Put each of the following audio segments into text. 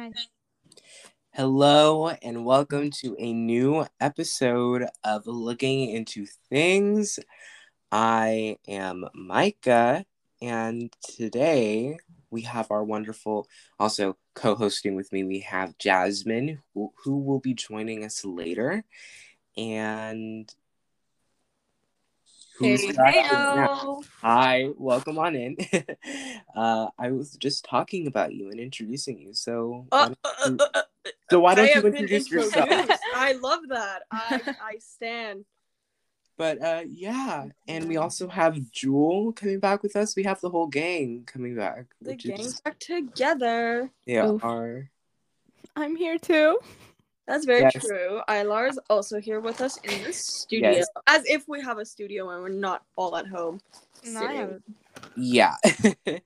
Hi. Hello, and welcome to a new episode of Looking into Things. I am Micah, and today we have our wonderful, also co hosting with me, we have Jasmine, who, who will be joining us later. And who's Hey, heyo. Hi, welcome on in. uh, I was just talking about you and introducing you, so Uh, don't uh, you- uh, uh, uh, so why don't you introduce yourself? I love that. I I stand. But uh yeah, and we also have Jewel coming back with us. We have the whole gang coming back. The which is- gang's back together. yeah, Oof. our I'm here too. That's very Yes. true. is also here with us in the studio, Yes. as if we have a studio and we're not all at home. No, sitting. yeah.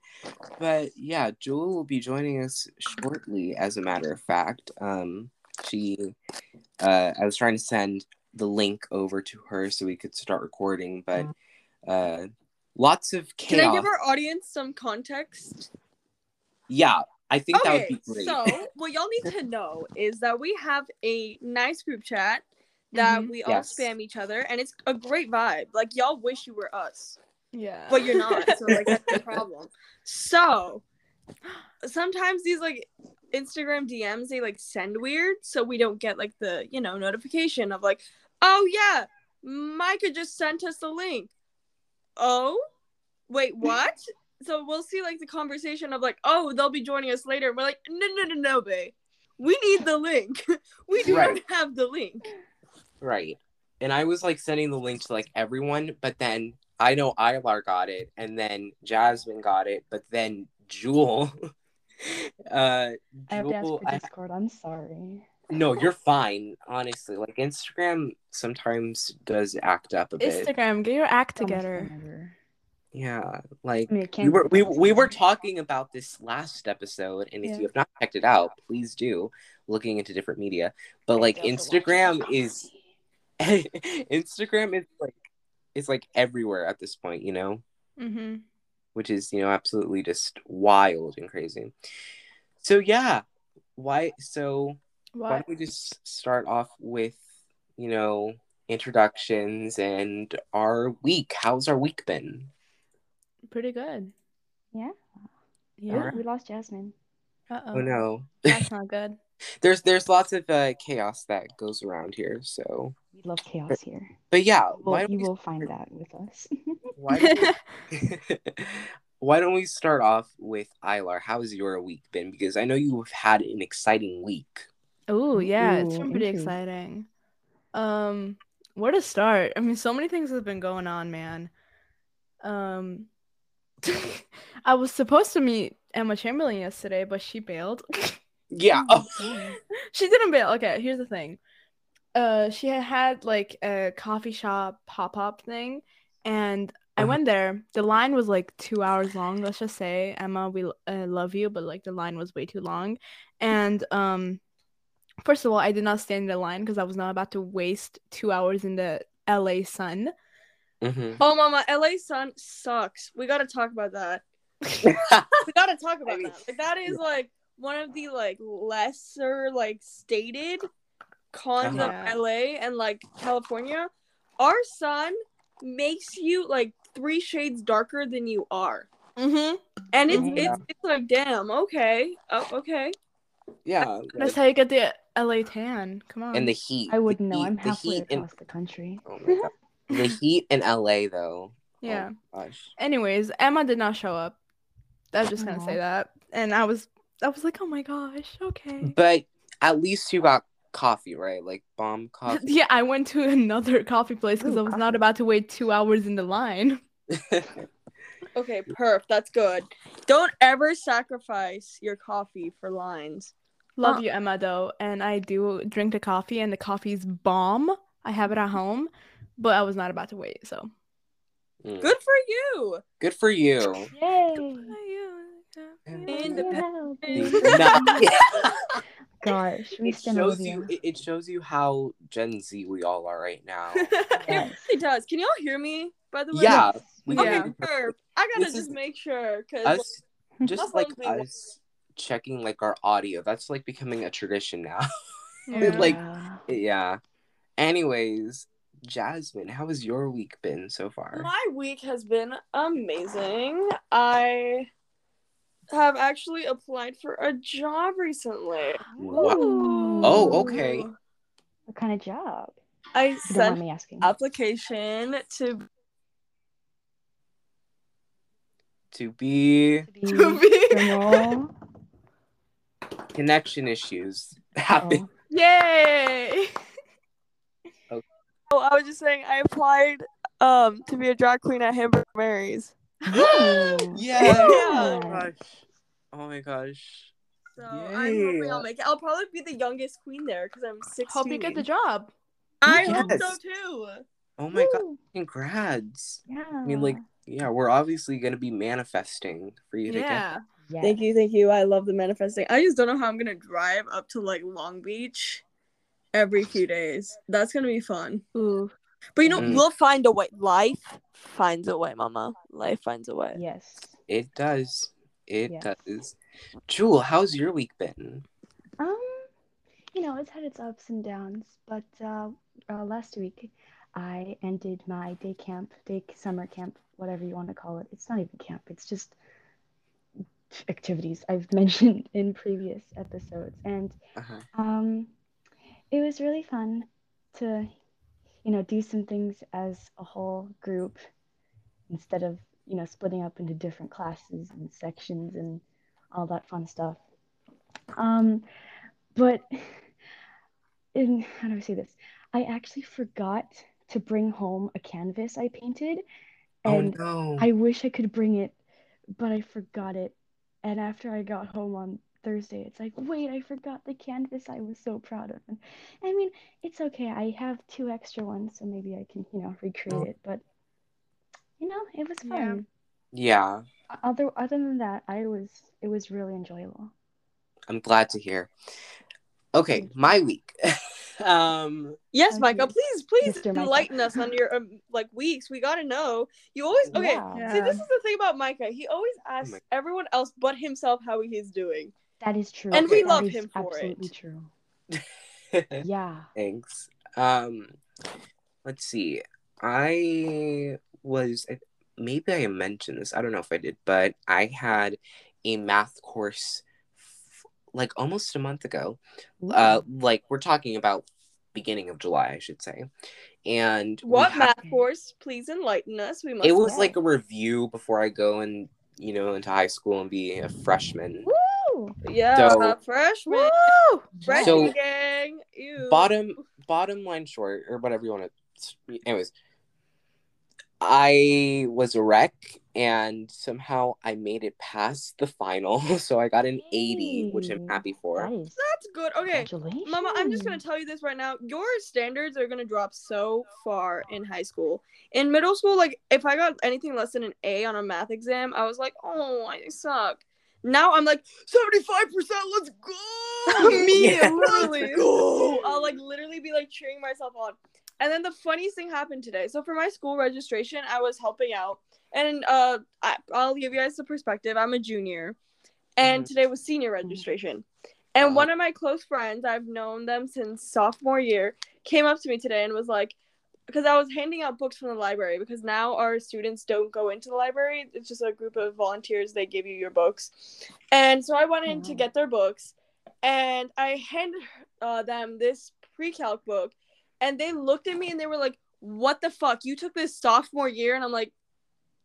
but yeah, Jewel will be joining us shortly, as a matter of fact. Um she uh I was trying to send the link over to her so we could start recording, but uh lots of chaos. Can I give our audience some context? Yeah, I think that would Okay, be great. so what y'all need to know is that we have a nice group chat that Mhm. we all Yes. spam each other, and it's a great vibe. Like y'all wish you were us. Yeah. but you're not so like that's the problem so sometimes these like instagram dms they like send weird so we don't get like the you know notification of like oh yeah micah just sent us the link oh wait what so we'll see like the conversation of like oh they'll be joining us later we're like no no no no babe we need the link we do Right. not have the link Right. And I was like sending the link to like everyone, but then I know Ilar got it, and then Jasmine got it, but then Jewel. uh, I have to ask for I- Discord. I'm sorry. no, you're fine. Honestly, like Instagram sometimes does act up a bit. Instagram, get your act Oh together. Mm-hmm. Yeah, like I mean, we were we, we were talking about this last episode, and if Yeah. you have not checked it out, please do. Looking into different media, but like I watch Instagram is Instagram is like is like everywhere at this point, you know, Mhm. which is you know absolutely just wild and crazy. So yeah, why? So why don't we just start off with you know introductions and our week? How's our week been? Pretty good. Yeah, Yeah. Alright. we lost Jasmine. Uh Oh oh. no, That's not good. there's there's lots of uh, chaos that goes around here. So, We love chaos here. but yeah, Well, why don't you we will find that with us. why don't we, why don't we start off with Ilar? How has your week been? Because I know you've had an exciting week. Oh yeah, it's been pretty exciting. Um, where to start? I mean, so many things have been going on, man. Um, I was supposed to meet Emma Chamberlain yesterday, but she bailed. Yeah. Oh, she didn't bail. Okay, here's the thing. Uh, she had had like a coffee shop pop up thing, and I Uh-huh. went there. The line was like two hours long. Let's just say, Emma, we uh, love you, but like the line was way too long. And um, first of all, I did not stand in the line because I was not about to waste two hours in the LA sun. Hmm oh mama la sun sucks we gotta talk about that we gotta talk about that. Like that is like one of the like lesser like stated cons Uh-huh. of LA and like California. Our sun makes you like three shades darker than you are. Mm-hmm. And it's Yeah. it's it's like damn, okay. Oh, okay. yeah. That's how you get the LA tan. Come on. and the heat. I wouldn't know. heat- I'm halfway heat in- across the country. oh my God. The heat in LA though. yeah. Oh, gosh. Anyways, Emma did not show up. I was just gonna Aw. say that, and I was, I was like, oh my gosh, okay. But at least you got coffee, right? Like bomb coffee. yeah, I went to another coffee place because I was coffee. not about to wait two hours in the line. Okay, perf, that's good. Don't ever sacrifice your coffee for lines. Love Uh, you, Emma, though, and I do drink the coffee, and the coffee's bomb. I have it at home, but I was not about to wait, so. Mm. Good for you. Good for you. Yay! Independent. No. Gosh, we it shows you. you. It, it shows you how Gen Z we all are right now. Yes. It does. Can y'all hear me? By the way. Yeah, Yes. we Yeah. Okay, perf. I gotta This just make sure because us, just That's like one us checking like our audio. That's like becoming a tradition now. Yeah. Like- Yeah. yeah. Anyways, Jasmine, how has your week been so far? My week has been amazing. I have actually applied for a job recently. Wow. Oh, okay. What kind of job? I you sent me asking. application to To be To be To be- connection issues roll. happen. Oh. Yay! Oh, I was just saying I applied um to be a drag queen at Hamburger Mary's. Oh. Yeah. Yeah. Oh my gosh. Oh my gosh. So I'm hoping I'll make it. I'll probably be the youngest queen there because I'm 16. Hope you get the job. I Yes. hope so too. Oh my god. Congrats. Yeah. I mean, like, yeah, we're obviously gonna be manifesting for you to get. Yeah. Yes. Thank you, thank you. I love the manifesting. I just don't know how I'm gonna drive up to like Long Beach every few days. That's gonna be fun. Ooh. But you know, Mm. we'll find a way. Life finds a way, Mama. Life finds a way. Yes. It does. It Yes. does. Jewel, how's your week been? Um, you know, it's had its ups and downs, but uh, uh, last week I ended my day camp, day summer camp, whatever you want to call it. It's not even camp, it's just activities I've mentioned in previous episodes. And Uh-huh. um, it was really fun to, you know, do some things as a whole group instead of, you know, splitting up into different classes and sections and all that fun stuff. Um, but in how do I say this? I actually forgot to bring home a canvas I painted, and oh no. I wish I could bring it, but I forgot it. And after I got home on Thursday, it's like, wait, I forgot the canvas I was so proud of. And I mean, it's okay. I have two extra ones, so maybe I can, you know, recreate it. But you know, it was fun. yeah, Other other than that, I was it was really enjoyable. I'm glad to hear. Okay, my week. um, Yes, Thank Micah. Please, please Mr. Micah. enlighten us on your um, like weeks. We gotta know. You always okay. Yeah. See, this is the thing about Micah. He always asks my- everyone else but himself how he's doing. That is true. And we That love is him for absolutely it. true. Yeah. Thanks. Um, let's see. I was maybe I mentioned this. I don't know if I did, but I had a math course f- like almost a month ago. Uh, like we're talking about beginning of July, I should say. And What ha- math course? Please enlighten us. We must. It was know. like a review before I go and you know into high school and be a freshman. Woo! Yeah, So- freshman, Woo! freshman So- gang. Ew. bottom bottom line short or whatever you want to anyways i was a wreck and somehow i made it past the final so i got an 80 which i'm happy for That is That's good. Okay. Mama, I'm just gonna tell you this right now. Your standards are gonna drop so far in high school. In middle school, like if I got anything less than an A on a math exam, I was like, oh, I suck. Now I'm like 75. percent Let's go. Me, Yeah. literally. Let's go. I'll like literally be like cheering myself on. And then the funniest thing happened today. So for my school registration, I was helping out, and uh, I, I'll give you guys the perspective. I'm a junior, and Mhm. today was senior registration. And Uh-huh. one of my close friends, I've known them since sophomore year, came up to me today and was like, because I was handing out books from the library because now our students don't go into the library. It's just a group of volunteers. They give you your books. And so I went in to get their books and I handed uh, them this pre calc book. And they looked at me and they were like, What the fuck? You took this sophomore year? And I'm like,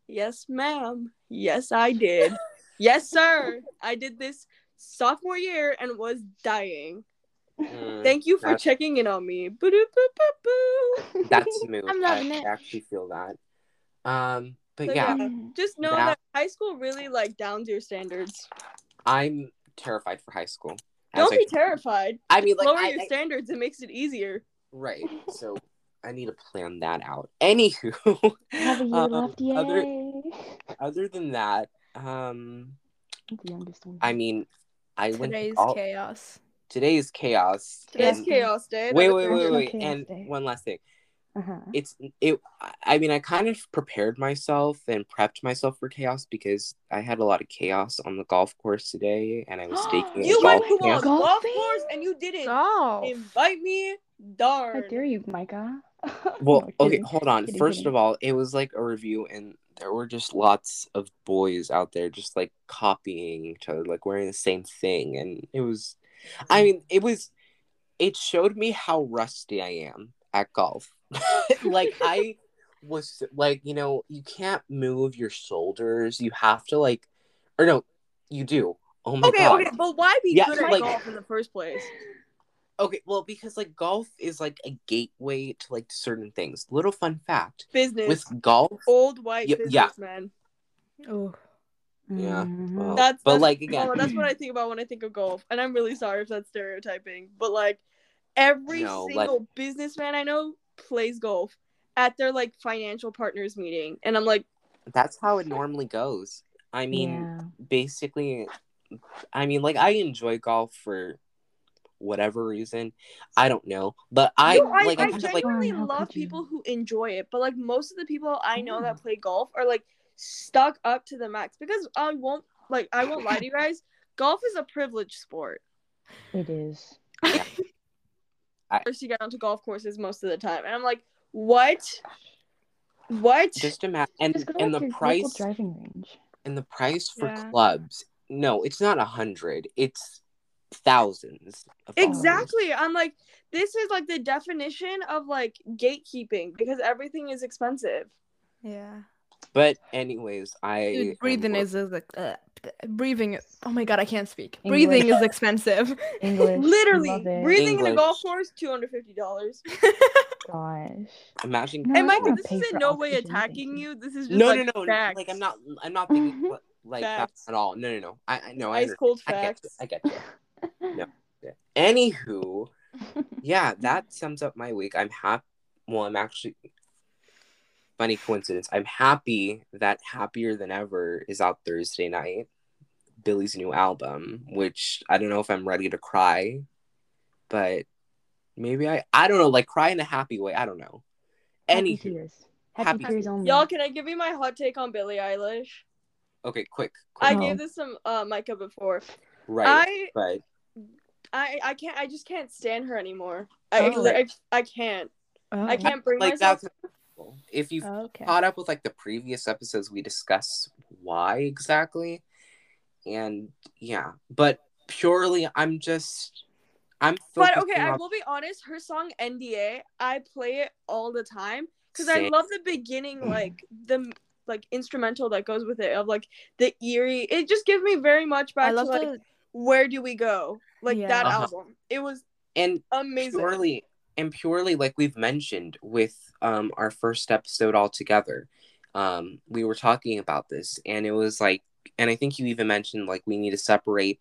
Yes, ma'am. Yes, I did. yes, sir. I did this sophomore year and was dying. Mm, Thank you for That's- checking in on me. Boo-doo-boo-boo-boo. that's smooth I'm I, loving it. I actually feel that um but So, yeah yeah. Just know That- that high school really like downs your standards. i'm terrified for high school Don't I- be terrified. i mean like Lower I- your I- standards. It makes it easier. right so i need to plan that out anywho Have a year um, left, yay! other other than that um the youngest one. i mean i went Today's all, chaos. Today is chaos Today's and- chaos day. wait That wait wait wait and Day. one last thing Uh-huh. it's it i mean i kind of prepared myself and prepped myself for chaos because i had a lot of chaos on the golf course today and i was taking You golf went to a camp golf course and you didn't Golf. invite me. Darn! How dare you, Micah? well No, okay hold on Kidding, first kidding. of all it was like a review and there were just lots of boys out there just like copying each other like wearing the same thing and it was i mean it was it showed me how rusty i am at golf like i was like you know you can't move your shoulders you have to like or no you do oh my Okay, god okay, but why be Yeah, good at like- golf in the first place? okay well because like golf is like a gateway to like certain things little fun fact Business. with golf old white Yeah, yeah. Oh. Yeah, Mhm. well, That's but that's- like again oh, that's what I think about when I think of golf. And I'm really sorry if that's stereotyping, but like every No, like- single businessman I know plays golf at their like financial partners meeting, and I'm like, that's how it normally goes i mean yeah. basically i mean like i enjoy golf for whatever reason i don't know but i no, like I i kind of like love people who enjoy it, but like most of the people I know Yeah. that play golf are like stuck up to the max because I won't like I won't lie to you guys. Golf is a privileged sport. It is. First, you get onto golf courses most of the time, and I'm like, what? What? just imagine and Just and the price driving range. and the price for Yeah. clubs no it's not a hundred it's thousands of dollars. Exactly. I'm like, this is like the definition of like gatekeeping because everything is expensive. Yeah. But anyways i Dude, breathing is, is like uh, breathing. Oh my god, I can't speak. English. Breathing is expensive. English. Literally, love it. breathing in a golf course, two hundred fifty dollars. Gosh. imagine No, Hey, I this is in no way attacking you. you. This is just no like no no facts. like i'm not i'm not thinking li- like that at all no no no i i know i ice understand. cold I get facts. you. I get you. Yeah. Anywho, yeah, that sums up my week. I'm happy. Well, I'm actually funny coincidence. I'm happy that Happier Than Ever is out Thursday night. Billie's new album, which I don't know if I'm ready to cry, but maybe I. I don't know, like cry in a happy way. I don't know. Happy tears. Happy, Happy tears only. Y'all, can I give you my hot take on Billie Eilish? okay, quick, I. Oh. gave this some uh Micah before. right, I but I I can't I just can't stand her anymore. I Oh. I, I can't. Oh. I can't bring like myself that's if you've Okay. caught up with like the previous episodes we discuss why exactly and yeah but purely i'm just i'm But focusing okay, I will be honest. Her song NDA, I play it all the time because I love the beginning, like the like instrumental that goes with it of like the eerie. It just gives me very much back I love to like the where do we go? Like Yeah. that Uh-huh. album. It was and amazing. purely and purely like we've mentioned with um our first episode all together um we were talking about this and it was like and i think you even mentioned like we need to separate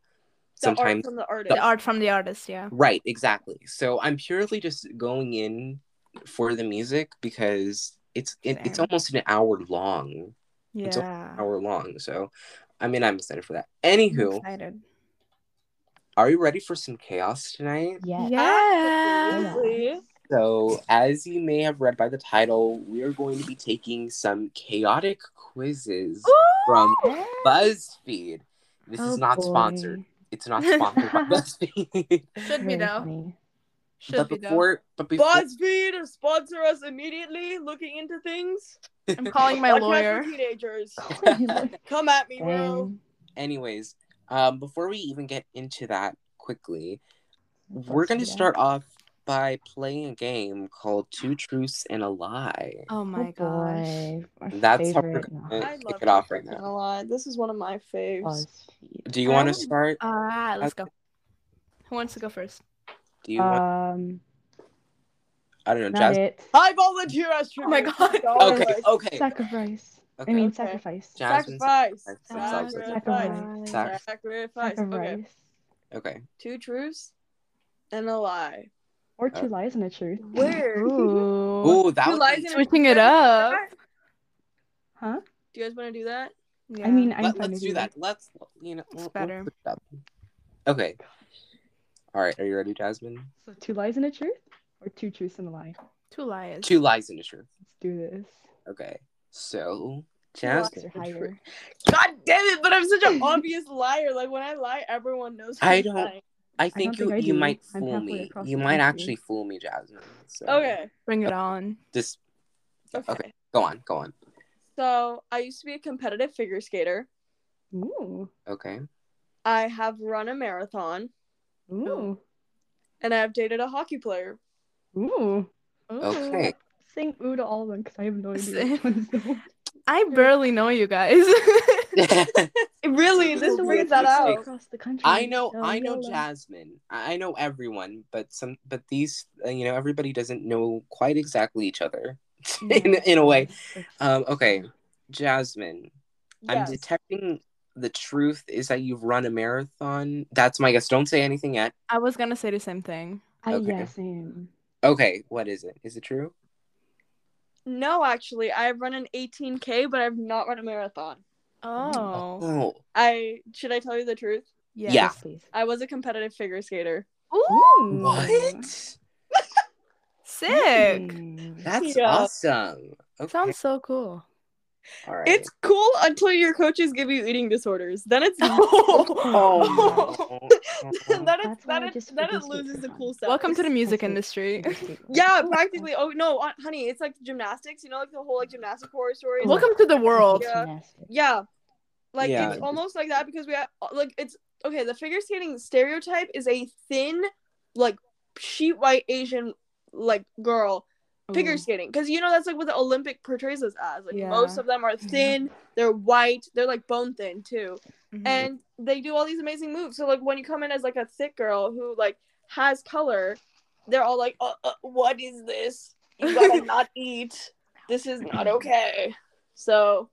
the art sometimes from the artist. the art from the artist. Yeah. Right, exactly. So I'm purely just going in for the music because it's it, it's almost an hour long. It's a- Yeah. Hour long. So I mean I'm excited for that. I'm Anywho, excited. Are you ready for some chaos tonight? Yes. Yeah. Absolutely. So as you may have read by the title, we are going to be taking some chaotic quizzes from BuzzFeed. This Oh, is not sponsored. It's not sponsored by BuzzFeed. Should be Very though. Should but be though. before but before BuzzFeed sponsor us immediately. Looking into things. I'm calling my Podcast lawyer. for teenagers. Come at me, bro. anyways, um, before we even get into that quickly, Let's we're going to start off by playing a game called Two Truths and a Lie. Oh Oh my gosh. boy. That's how we're favorite. going to I kick it off right now. a Lie. This is one of my faves. BuzzFeed. Do you want to start? Ah, let's go. Who wants to go first? Do you want? Um, I don't know, not Jasmine. it. I volunteer as Oh my. God. Okay, okay. Sacrifice. Okay. I mean, Okay. sacrifice. Jasmine. Sacrifice. Sacrifice. Sacrifice. Sac- Sacrifice. Okay. Sacrifice. Okay. Two truths and a lie. Or two Uh, lies and a truth. Where? Ooh. Ooh, that Two was lies and a Switching truth. it up. Huh? Do you guys want to do that? Yeah. I mean, I'm Let, fine us do you. that. Let's you know. It's we'll- we'll better. it. Okay. All right. Are you ready, Jasmine? So two lies and a truth, or two truths and a lie. Two lies. Two lies and a truth. Let's do this. Okay. So, lies. Jazz, Let's get higher. God damn it! But I'm such an obvious liar. Like when I lie, everyone knows. I I'm don't- lying. I think don't you think I you do. might fool me. You might country. actually fool me, Jasmine. So, Okay. Bring it on. Just Okay. okay. Go on. Go on. So I used to be a competitive figure skater. Ooh. Okay. I have run a marathon, Ooh. and I have dated a hockey player. Ooh. Okay. Sing ooh to all of them because I have no idea Same. which one's the one. I barely know you guys. Really, This this brings that out. across the country. I know. so I know YOLO. Jasmine. I I know everyone, but some, but these, uh, you know, everybody doesn't know quite exactly each other in Yeah. in a way. Um. Okay, Jasmine. I'm detecting the truth is that you've run a marathon. That's my guess. Don't say anything yet. I was gonna say the same thing. I, Okay. yeah, same. Okay, what is it? Is it true? No, actually, I've run an 18k, but I've not run a marathon. Oh. Oh, I should I tell you the truth? Yes. Yeah. Please. I was a competitive figure skater. Ooh. what? Sick. That's Yeah. awesome. Okay. Sounds so cool. All right. It's cool until your coaches give you eating disorders. Then it's oh no. then That's it's then it, just then it loses the cool stuff. Welcome to the music industry. Yeah, practically. Oh no, uh, honey, it's like gymnastics. You know, like the whole like gymnastic horror story. Ooh. Welcome to the world. Yeah. Yeah, like Yeah. it's almost like that because we have like it's okay. The figure skating stereotype is a thin, like sheet white Asian like girl figure Ooh. skating because you know that's like what the Olympic portrays us as. Like Yeah. most of them are thin, they're white, they're like bone thin too, Mhm. and they do all these amazing moves. So like when you come in as like a thick girl who like has color, they're all like, uh, uh, "What is this? You gotta not eat. This is not okay." So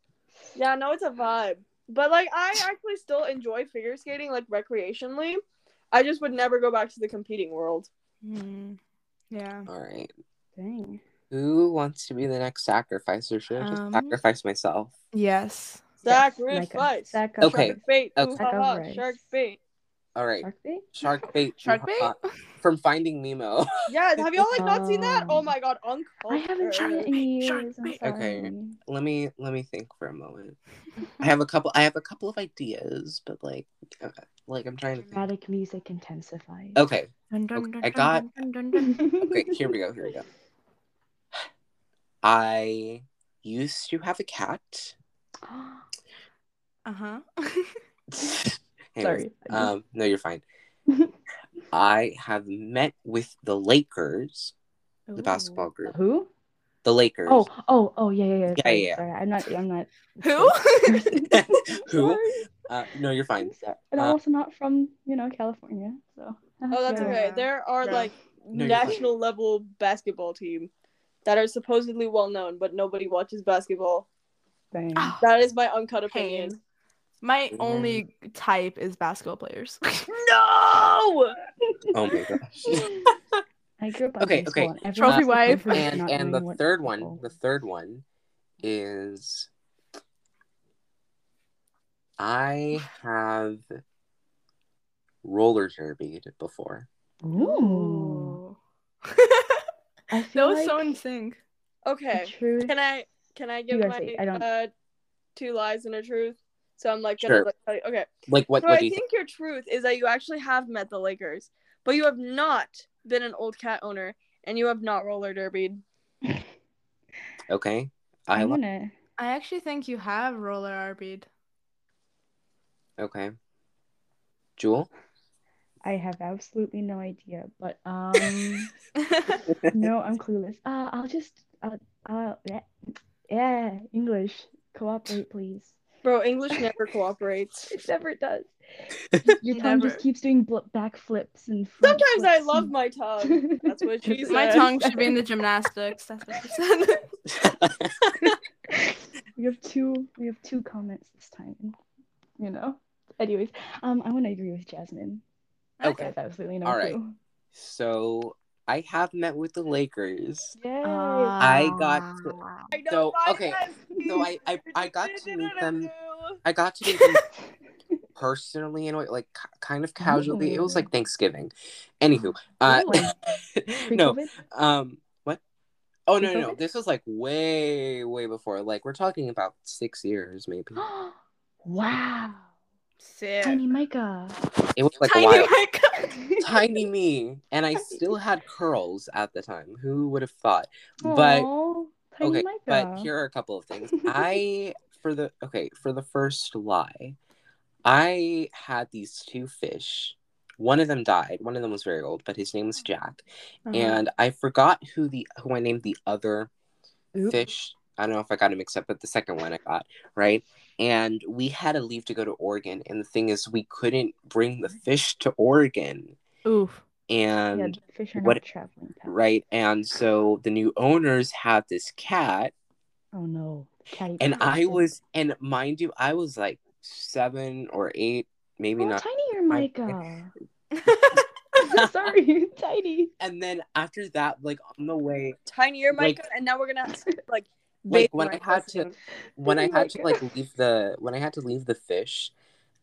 yeah, no, it's a vibe. But like I actually still enjoy figure skating like recreationally. I just would never go back to the competing world. Mhm. Yeah. All right. Dang. Who wants to be the next sacrifice, or should I just Um, sacrifice myself? Yes. Sacrifice. Sac- Okay. Shark bait. Okay. Ooh, Sack ha, of ha, rice. Shark bait. All right. Shark bait? Shark bait. Shark bait? from Finding Nemo. Yeah, have y'all like not seen that? Oh Um, my god, Uncle. I haven't seen it in years. Okay. let me let me think for a moment. I have a couple. I have a couple of ideas, but like, uh, like I'm trying to think. Dramatic music intensifies. Okay. Dun, dun, Okay, dun, I got- dun, dun, dun, dun. Okay. Here we go. Here we go. I used to have a cat. Uh-huh. Sorry. Um, no, you're fine. I have met with the Lakers, the basketball group. Who? The Lakers. Oh, oh, oh, yeah, yeah, yeah. Yeah, Sorry, yeah. sorry. I'm not. I'm not. Who? Who? Uh, no, you're fine. I'm. And I'm Uh, also not from, you know, California. So. Oh, that's Yeah. okay. There are Yeah. like No, national level basketball team that are supposedly well known, but nobody watches basketball. Dang. Ah, That is my uncut Pain. opinion. My Yeah. only type is basketball players. No. Oh my gosh. I grew up Okay, okay. and everyone Trophy was wife. over and and the third one, baseball the third one is I have roller derbied before. Ooh. I that feel was like so in sync. Okay. truth. Can I can I give gotta my. I don't- uh two lies and a truth? So I'm like gonna Sure. like, okay. Like what? so what I you think think? your truth is that you actually have met the Lakers, but you have not been an old cat owner, and you have not roller derbied. Okay, I I'm li- gonna. I actually think you have roller arbied. okay. Jewel. I have absolutely no idea, but um, no, I'm clueless. Uh, I'll just. Uh, uh, yeah, yeah, English. Cooperate, please. Bro, English never cooperates. It never does. Your tongue Never. just keeps doing bl- backflips and. front Sometimes I flips love my tongue. That's what she said. My tongue should be in the gymnastics. That's what she said. we have two. We have two comments this time. You know. Anyways, um, I want to agree with Jasmine. I Okay. have absolutely no All right. clue. so I have met with the Lakers. Yay! I got to- I know So, okay, ass. so I- I- I got to meet them- I got to meet them personally in a way, like kind of casually. It was like Thanksgiving. Anywho, uh, Ooh. no, um, what? Oh no, no, no. This was like way, way before. Like we're talking about six years, maybe. wow. Sick. Tiny Micah. It was like a Tiny while. Micah. Tiny me, and I still had curls at the time. Who would have thought? But Tiny okay, Micah. but here are a couple of things. I for the okay for the first lie, I had these two fish. One of them died. One of them was very old, but his name was Jack. Uh-huh. And I forgot who the who I named the other Oop. fish. I don't know if I got it mixed up, but the second one I got right. And we had to leave to go to Oregon. And the thing is, we couldn't bring the fish to Oregon. Oof. yeah, And the fish are what- not traveling past. right, and so the new owners had this cat, Oh no. Catty and I bastard. was, and mind you, I was like seven or eight, maybe Oh, not. tinier I- Micah. Sorry, tiny. And then after that, like on the way, Tinier Like- Micah, and now we're gonna like like when I had to, when I had to like leave the, when I had to leave the fish,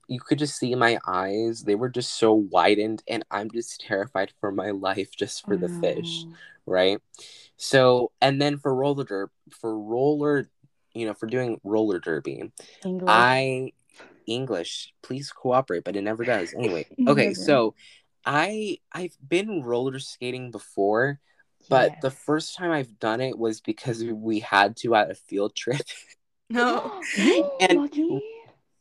you could just see my eyes. They were just so widened, and I'm just terrified for my life just for the fish. Oh, right? So, and then for roller derby, for roller, you know, for doing roller derby, English. I English, please cooperate, but it never does. Anyway, okay, so I I've been roller skating before, but the first time I've done it was because we had to at a field trip. no. And- Lucky.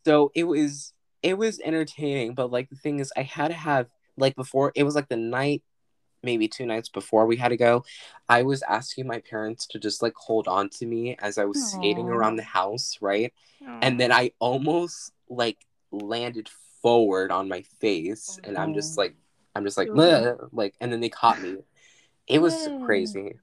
so it was it was entertaining, but like the thing is I had to have like before it was like the night maybe two nights before we had to go, I was asking my parents to just like hold on to me as I was skating around the house, right? And then I almost like landed forward on my face and I'm just like I'm just like like and then they caught me. It was Yeah. crazy.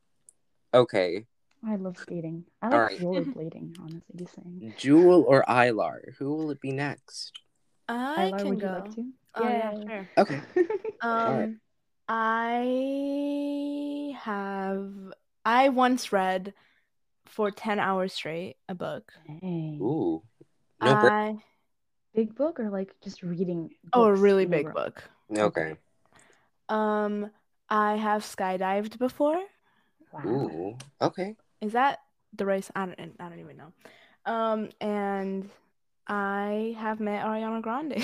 Okay. I love skating. I All like right. rollerblading, honestly, just saying. Jewel or Ilar? Who will it be next? I Ilar, can would go. you like to? Oh yeah, Yay. sure. Okay. Um, right. I have. I once read for ten hours straight a book. Dang. Ooh. No break. I Big book or like just reading? oh, a really big book. Okay. Um, I have skydived before. Wow. Ooh. Okay. Is that the race? I don't. I don't even know. Um, and I have met Ariana Grande.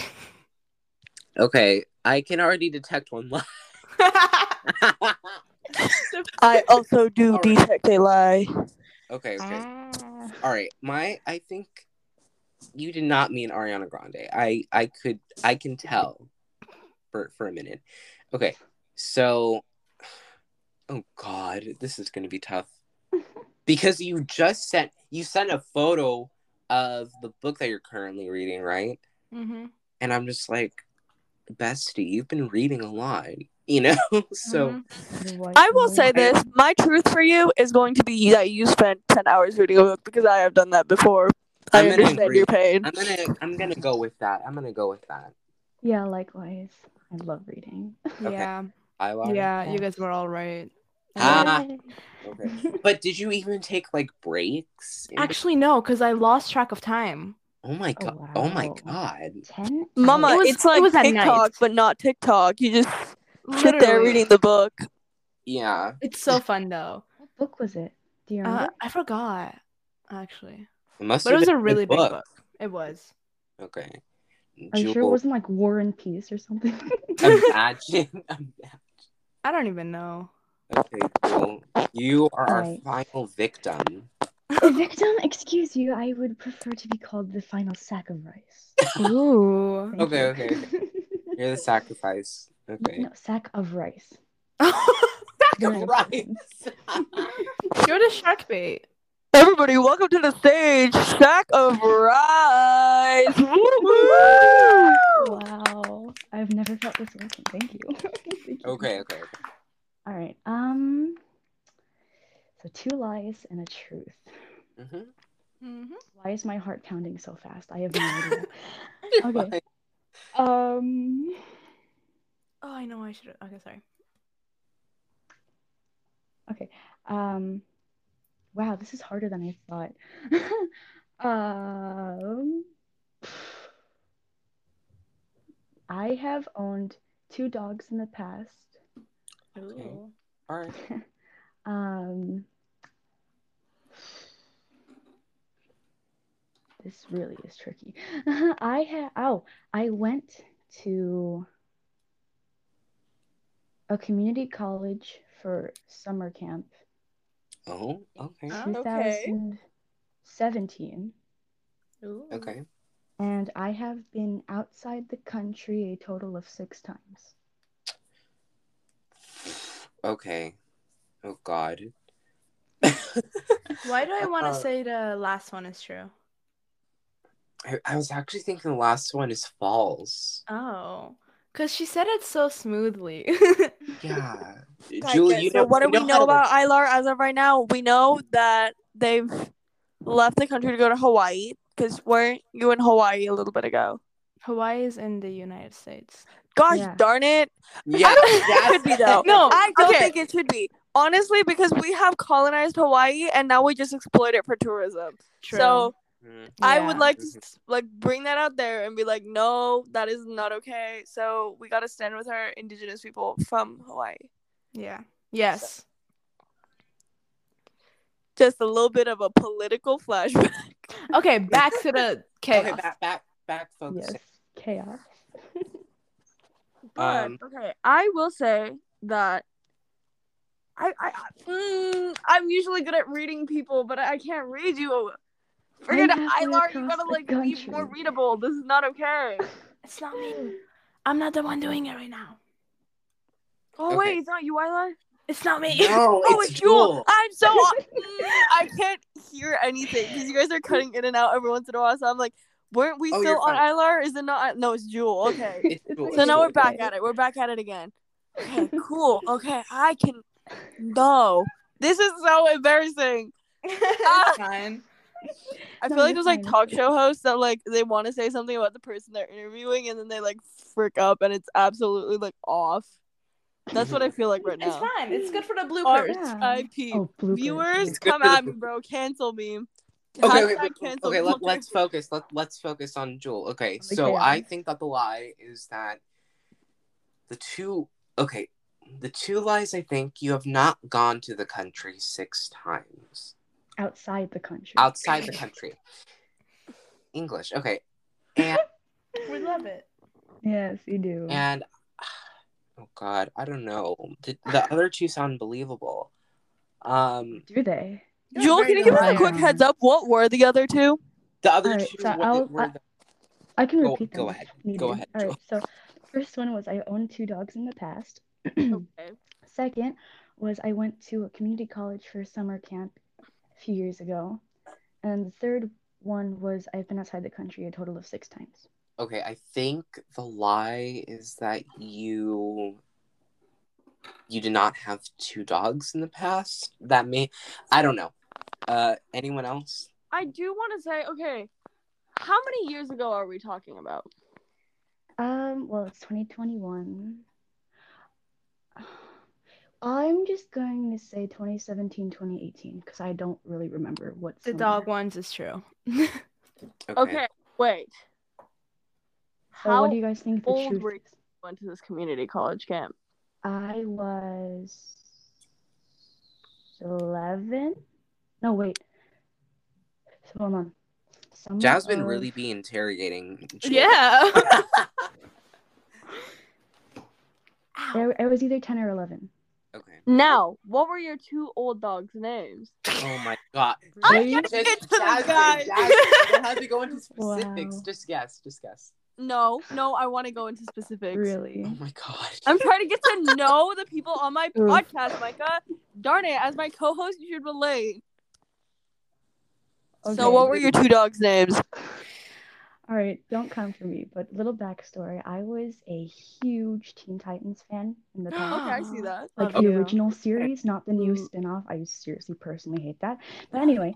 Okay. I can already detect one lie. I also do All right. detect a lie. okay. Okay. Ah. All right. My. I think you did not mean Ariana Grande. I. I could. I can tell. For for a minute. Okay. So. Oh God, this is gonna be tough. Because you just sent you sent a photo of the book that you're currently reading, right? mm-hmm. And I'm just like, bestie, you've been reading a lot, you know? so Mhm. I will say this: my truth for you is going to be that you spent ten hours reading a book because I have done that before. I I'm understand agree. your pain. I'm gonna I'm gonna go with that. I'm gonna go with that. Yeah, likewise. I love reading. Okay. Yeah, I love yeah. You guys were all right. Ah. Okay. But did you even take like breaks? Actually, no, because I lost track of time. oh my Oh, god. Oh my god. Ten. Mama, It was- it's like it was. TikTok, but not TikTok. You just sit there reading the book. Yeah. It's so fun though. What book was it? Do you Uh, remember? I forgot actually, It must but it was been a good really big book. It was. Okay. Are you sure it wasn't like War and Peace or something? imagine. I don't even know. okay, Jewel, you are our Alright. final victim. A victim? Excuse you, I would prefer to be called the final sack of rice. Ooh. Thank Okay, you. okay. You're the sacrifice. Okay. No, sack of rice. Sack of rice. You're the shark bait. Everybody, welcome to the stage, Sack of Rice. Wow. I've never felt this welcome. Thank you. Thank you. Okay, okay, okay. All right. Um. So two lies and a truth. Mm-hmm. Mm-hmm. Why is my heart pounding so fast? I have no idea. Okay. fine. Um. Oh, I know. I should. Okay, sorry. Okay. Um. Wow, this is harder than I thought. um. I have owned two dogs in the past. Okay. All right. um, this really is tricky. I had oh, I went to a community college for summer camp. Oh, okay. Ah, 2017. Ooh. Okay and I have been outside the country a total of 6 times. Okay. Oh God. Why do I want to Uh, say the last one is true? I, I was actually thinking the last one is false. Oh, because she said it so smoothly. Yeah. Okay, Julie, you so what do we how know to- about Ilar as of right now? We know that they've left the country to go to Hawaii because weren't you in Hawaii a little bit ago? Hawaii is in the United States. Gosh Yeah. darn it! Yeah, I don't think it that's- should be though. No, I don't okay. think it should be honestly because we have colonized Hawaii and now we just exploit it for tourism. True. So Mm, I Yeah. would like to like bring that out there and be like, no, that is not okay. So we gotta stand with our indigenous people from Hawaii. yeah. Yes. Just a little bit of a political flashback. Okay, back to the chaos. Okay, back, back, back, folks. Yes, chaos. But Um, okay, I will say that I I I- mm, I'm usually good at reading people, but I can't read you. Forget I'm halfway Ilar, you across gotta the like be more readable. This is not okay. It's not me. I'm not the one doing it right now. Oh Okay. wait, it's not you, Ilar. It's not me. No, Oh, it's it's Jewel. Jewel. I'm so I can't hear anything because you guys are cutting in and out every once in a while. So I'm like, weren't we Oh, still on fine. Ilar? Is it not? No, it's Jewel. Okay. It's It's Jewel. so it's now we're back at it. We're back at it again. Okay, cool. Okay, I can. No, this is so embarrassing. Ah. it's fine. I No, feel like you're those like talk show hosts that like they want to say something about the person they're interviewing and then they like freak up and it's absolutely like off. That's what I feel like right now. It's fine. It's good for the R- bloopers. Yeah. R.I.P. Oh, bloopers. Viewers, It's come at me, bro. Cancel me. Okay, Hashtag wait, wait, cancel okay. let, let's focus. Let Let's focus on Jewel. Okay, the so I think that the lie is that the two. Okay, the two lies. I think you have not gone to the country six times Outside the country. outside the country. English. Okay, and We love it. Yes, you do. and oh god, I don't know. The, the other two sound believable. Um, do they? Jewel, can you give us a quick heads up? What were the other two? the other Alright, two. so were, I'll- were I- the- I can Go- repeat them. go ahead. needed. Go ahead, All right. So, first one was I owned two dogs in the past. Okay. Second was I went to a community college for summer camp a few years ago. And the third one was I've been outside the country a total of six times. Okay, I think the lie is that you you did not have two dogs in the past. That may I don't know. Uh anyone else? I do want to say, okay, how many years ago are we talking about? Um, well, it's 2021. I'm just going to say 2017, 2018 because I don't really remember what The dog ones is true. Okay. Okay, wait. So How what do you guys think the old truth were you went to this community college camp? I was 11. No, wait. So hold on. Summer Jasmine of- really be interrogating. Jewel. Yeah. It, it was either 10 or 11. Okay. Now, what were your two old dogs' names? Oh my god. I'm Just- gonna Just get to the Jasmine, guy. Jasmine, you don't have to go into specifics. Wow. Just guess. Just guess. No, no, I want to go into specifics. Really? Oh my god. I'm trying to get to know the people on my podcast, Micah. Darn it, as my co-host, you should relate. So, what were your two dogs' names? All right, don't come for me, but little backstory. I was a huge Teen Titans fan in the past. Okay, I see that. like Love the you. original series, not the new spin-off. I seriously personally hate that. But anyway,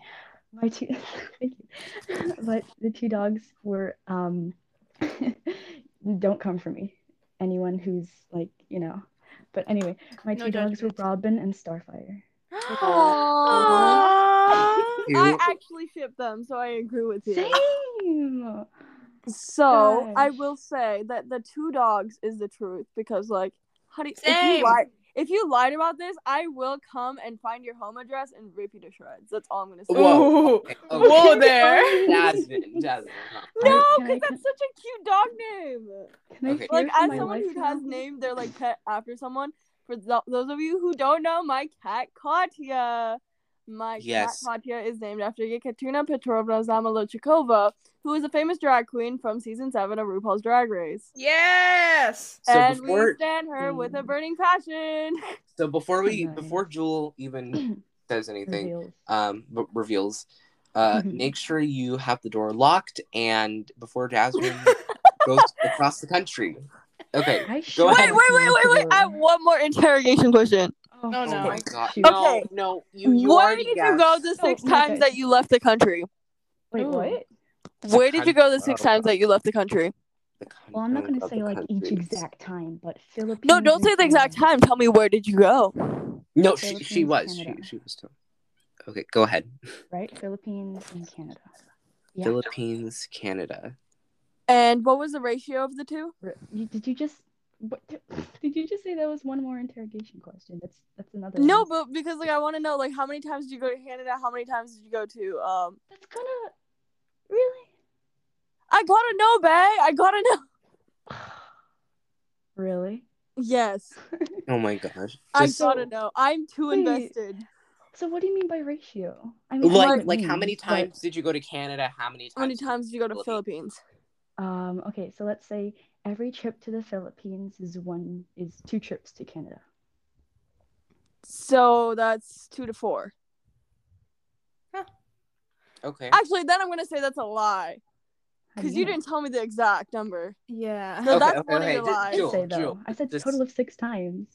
my two thank you. But the two dogs were um don't come for me. Anyone who's like, you know. But anyway, my No two dogs were judgment. Robin and Starfire. Aww. Ew. I actually ship them, so I agree with you. Same. So I will say that the two dogs is the truth because, like, how do you, if Same. you lie if you lied about this, I will come and find your home address and rip you to shreds. That's all I'm gonna say. Whoa. Ooh. Okay, Whoa there. Jasmine, Jasmine. huh. No, because that's such a cute dog name. Okay. Like as someone wife who has named their like pet after someone. For th- those of you who don't know, my cat Katya, my Yes. cat Katya is named after Yekaterina Petrovna Zamolodchikova, who is a famous drag queen from season seven of RuPaul's Drag Race. Yes. So and we stand her with a Mm. burning passion. So before we Nice. before Jewel even says anything, Reveals. um, b- reveals, uh, make sure you have the door locked and before Jasmine goes across the country. Okay. I Go should Wait, ahead. wait, have wait, wait, wait! I have one more interrogation question. Oh, No, Oh no. my god. Shoot. No, Okay. no, you you Where already did you go the Oh, six my times God. that you left the country? Wait, Ooh. what? Where did you go the six times that you left the country? Well, I'm not gonna say the like each exact time, but Philippines. No, don't say the exact time. Tell me where did you go? No, she she was. She Canada. she was too. Okay, go ahead. Right, Philippines and Canada. Yeah. Philippines, Canada. And what was the ratio of the two? Did you just? What, did you just say that was one more interrogation question? That's that's another. No, one. but because like I want to know like how many times did you go to Canada? How many times did you go to um? that's gonna really. I gotta know, Bay. I gotta know. really? Yes, Oh my gosh. I Just gotta know. I'm too Wait. invested. So what do you mean by ratio? I mean, I know like what it like how many means, but- times did you go to Canada? How many times? How many did times did you go to to Philippines? Um. Okay. So let's say every trip to the Philippines is one is two trips to Canada. So that's two to four. Okay. Actually, then I'm gonna say that's a lie because you know? didn't tell me the exact number. Yeah. So Okay, that's okay, one okay, of your just- lies. I Jewel, say though. Jewel, I said just- total of six times.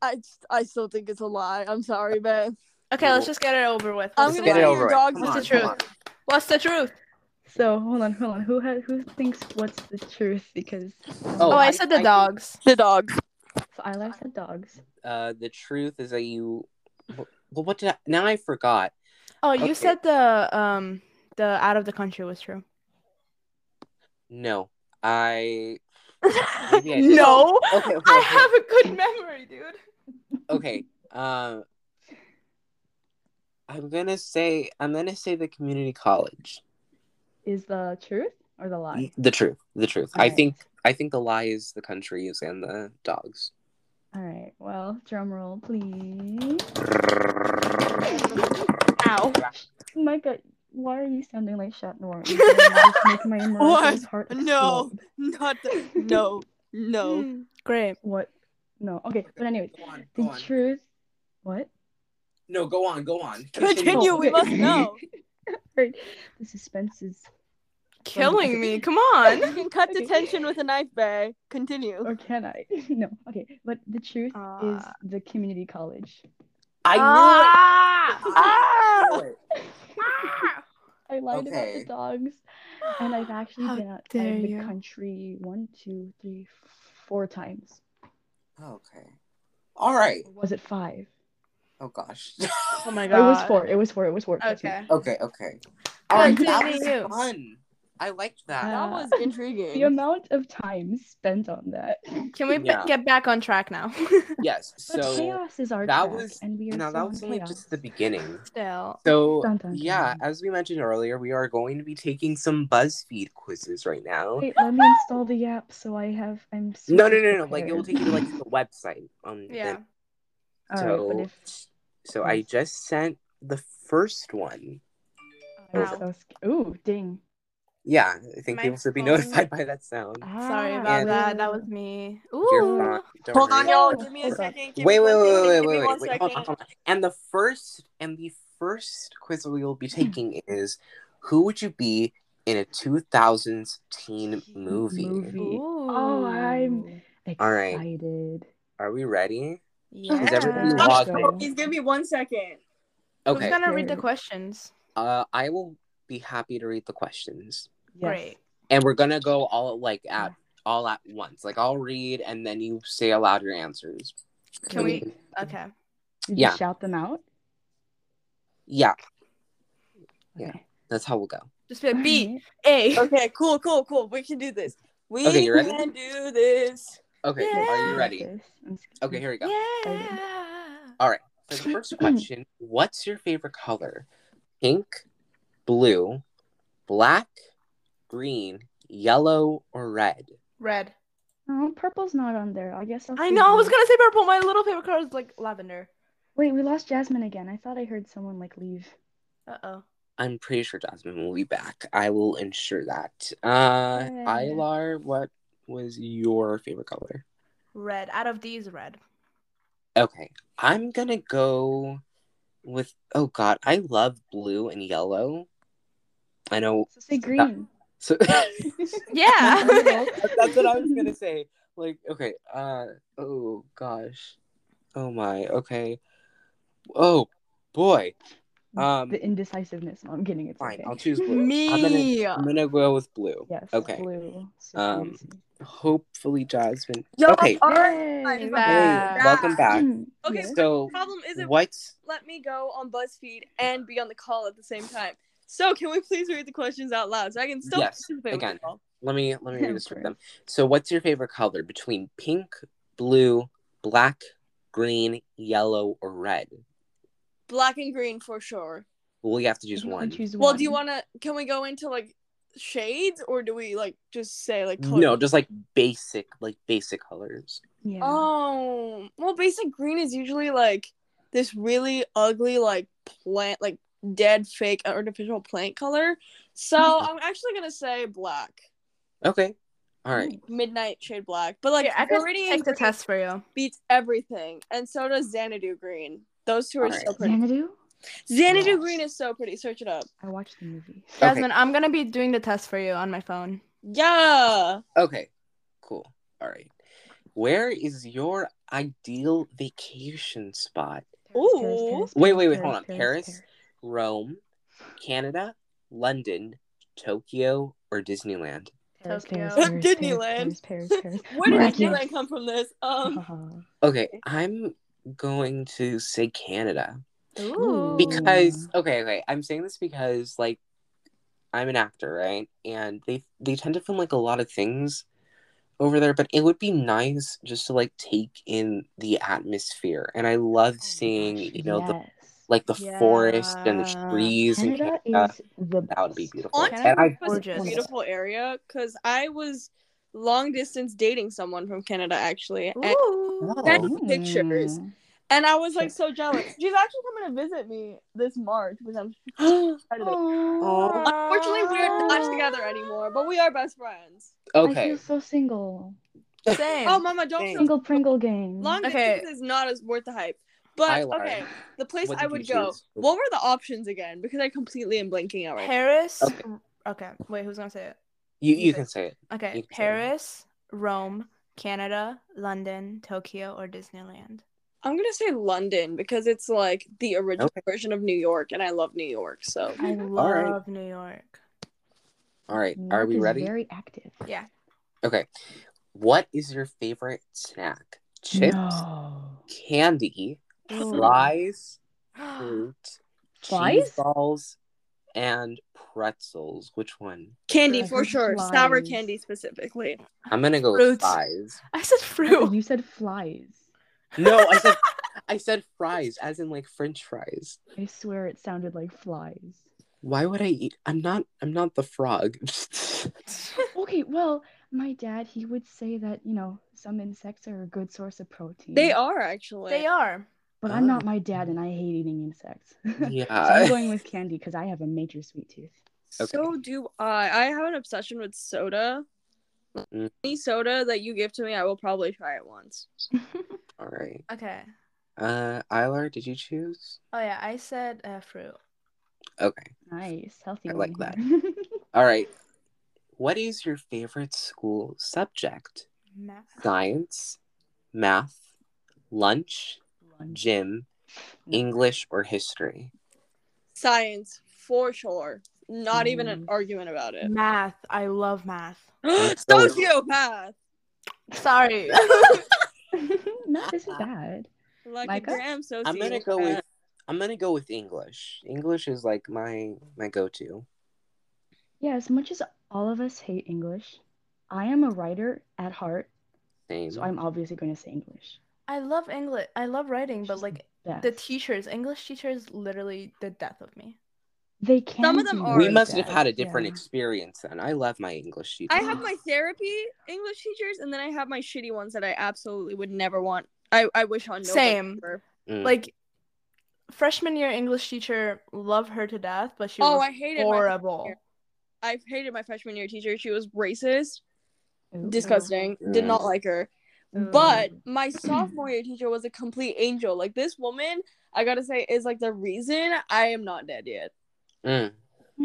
I I still think it's a lie. I'm sorry, babe. Okay, let's just get it over with. I'm What's gonna the get it over your with. dog's Come is the on, the truth. What's the truth? So hold on, hold on. Who had who thinks what's the truth? Because Oh, Oh, I, I- said the I- dogs. The dog. so Isla said dogs. Uh, the truth is that you. Well, what did I? Now I forgot. Oh, you Okay. said the um the out of the country was true. No, I. Maybe I did. No, Okay, okay, I okay. have a good memory, dude. Okay. Um. I'm gonna say I'm gonna say the community college. Is the truth or the lie? The truth. The truth. I Alright. think I think the lie is the countries and the dogs. All right. Well, drum roll, please. Ow. Micah, why are you sounding like Shatner? You're gonna just make my miraculous heart No. Not the no no. Great. What? No. Okay. But anyways, Go on, the truth. What? No, go on, go on. Continue. Oh, we must know. right. The suspense is. Killing me. Come on. You can cut the Okay. tension with a knife, Bay. Continue. Or can I? no. Okay. But the truth is Uh. the community college. I Ah! knew it. I. Ah! I lied about the dogs, and I've actually How been outside dare of the you. country one, two, three, four times. Okay. All right. Or was it five? Oh gosh. Oh my god. It was four. It was four. It was four. trust me. Okay. okay. Okay. All right. That was Continue. fun. I liked that. That was intriguing. The amount of time spent on that. Can we b- get back on track now? yes. But So chaos is our that track, was and we are you know so that was only chaos. just the beginning. Still. So Dun, dun, yeah, as we mentioned earlier, we are going to be taking some BuzzFeed quizzes right now. Wait, let me install the app so I have. I'm. No, no, super no, no. Like it will take you to like the website. Um, Yeah. then- All so, right, if so I just sent the first one. I was Ow. so sc- ooh, ding. Yeah, I think My people should be notified by that sound. Sorry about And- that. That was me. Ooh. fine. Don't Hold on, y'all. Give me a second. Give Wait, me wait, one wait, second, wait, wait, wait, wait. Hold on, hold on. And the first and the first quiz we will be taking is who would you be in a 2000s teen movie? Movie. Oh, I'm All right. excited. Are we ready? Yeah. Is everybody Let's logged in? Please give me one second. Okay. Who's Okay. gonna read the questions? Uh, I will be happy to read the questions, Yes. Great. and we're gonna go all like at all at once. Like I'll read, and then you say aloud your answers. Can we? Okay. Did Yeah. you shout them out? Yeah, Yeah. That's how we'll go. Just be like B Alright. A. Okay, cool, cool, cool. We can do this. We Okay, you ready? can do this. Okay, Yeah. are you ready? Practice. I'm scared. Okay, here we go. Yeah. All right. For the first question, what's your favorite color? Pink, blue, black, green, yellow, or red? Red. Oh, purple's not on there. I guess I'll I say know. I was gonna say purple. My little favorite color is like lavender. Wait, we lost Jasmine again. I thought I heard someone like leave. Uh oh. I'm pretty sure Jasmine will be back. I will ensure that. Uh, Yay. Ilar, what was your favorite color? Red. Out of these, red. Okay, I'm gonna go with. Oh God, I love blue and yellow. I know. So say green. So Yeah. that's what I was gonna say. Like, okay, uh, oh gosh, oh my, okay, oh boy, um, the indecisiveness. No, I'm kidding. It's fine, okay. I'll choose blue. I'm Me. gonna, I'm gonna go with blue. Yes. Okay. Blue. Super Um, easy. Hopefully, Jasmine. Yo, okay, all right. Hey, back. welcome back. Okay, Yes. So, problem isn't what's let me go on BuzzFeed and be on the call at the same time. So can we please read the questions out loud so I can still Yes, participate with again. let me let me read this for them. So, what's your favorite color between pink, blue, black, green, yellow, or red? Black and green for sure. Well, you have to choose You can one. choose Well, do you want to? Can we go into like shades, or do we like just say like color? No, just like basic, like basic colors. Yeah. Oh, well, basic green is usually like this really ugly, like plant, like dead, fake, artificial plant color. So Mhm. I'm actually gonna say black, Okay. All right. midnight shade black. But like Here, I can Viridian take the test for you. beats everything, and so does Xanadu green. Those two are Alright. so pretty. Xanadu? Xanadu Yes. green is so pretty. Search it up. I watched the movie. Jasmine, I'm gonna be doing the test for you on my phone. Yeah. Okay. Cool. All right. Where is your ideal vacation spot? Ooh. Wait, wait, wait, hold on. Paris? Rome, Canada, London, Tokyo, or Disneyland? Paris, Tokyo. Paris, Paris, Paris, Disneyland. Paris, Paris, Paris. Where did Disneyland come from? This um. Uh-huh. Okay, I'm going to say Canada. Ooh. because okay okay i'm saying this because like i'm an actor right and they they tend to film like a lot of things over there but it would be nice just to like take in the atmosphere and i love seeing you know the yes. Like the forest and the trees in Canada canada is the that would be beautiful Canada and i is was a beautiful area because I was long distance dating someone from Canada actually, and, Ooh. Send me oh. pictures. And I was like so jealous. She's actually coming to visit me this March, which I'm excited about. Aw. Unfortunately, we are not together anymore, but we are best friends. I okay feel so single. Same. Oh, Mama, don't Thanks. Single Pringle game. long Okay. distance is not as worth the hype. But I okay, the place What I would go. choose? What were the options again? Because I completely am blanking out right. Paris. Okay. Okay. Wait, who's gonna say it? you You you can say it Okay. You can say it. Paris, Rome, Canada, London, Tokyo, or Disneyland. I'm gonna say London because it's like the original Okay. version of New York, and I love New York. So I All right. love New York. all right New are York we ready Very active. Yeah. okay what is your favorite snack chips No. candy Ooh. fries fruit, Flies? cheese balls, and pretzels. Which one? candy I for heard sure, sour candy specifically. I'm gonna go Fruit. with fries. I said fruit. You said flies. No, I said I said fries, as in like French fries. I swear it sounded like flies. Why would I eat? I'm not. I'm not the frog. Okay, well, my dad, he would say that, you know, some insects are a good source of protein. They are actually. They are. But I'm not Oh. my dad and I hate eating insects. so I'm going with candy because I have a major sweet tooth. So do I. I have an obsession with soda. Mm. Any soda that you give to me, I will probably try it once. All right. Okay. Uh, Ilar, did you choose? Oh yeah, I said uh, fruit. Okay. nice. Healthy I one like that. All right. What is your favorite school subject? Math. Science, math, lunch, Lunch. Gym, English, or history? Science for sure. Not even an mm. argument about it. Math. I love math. Sociopath. Sorry. Math isn't bad. Like Micah? a gram sociopath. I'm gonna go with I'm gonna go with English. English is like my my go-to. Yeah, as much as all of us hate English, I am a writer at heart. Same. So I'm obviously going to say English. I love English. I love writing, but like Best. the teachers, English teachers, literally the death of me. they can. Some of them are. we really must have had a different yeah. experience then. I love my English teacher. I have my therapy English teachers, and then I have my shitty ones that I absolutely would never want. I, I wish on nobody Same. Mm. Like freshman year English teacher, love her to death, but she Oh, was I hated horrible. year. I hated my freshman year teacher. She was racist, Ooh. disgusting. Did not like her. Ooh. But my sophomore year teacher was a complete angel. Like this woman, I gotta say, is like the reason I am not dead yet. Mm.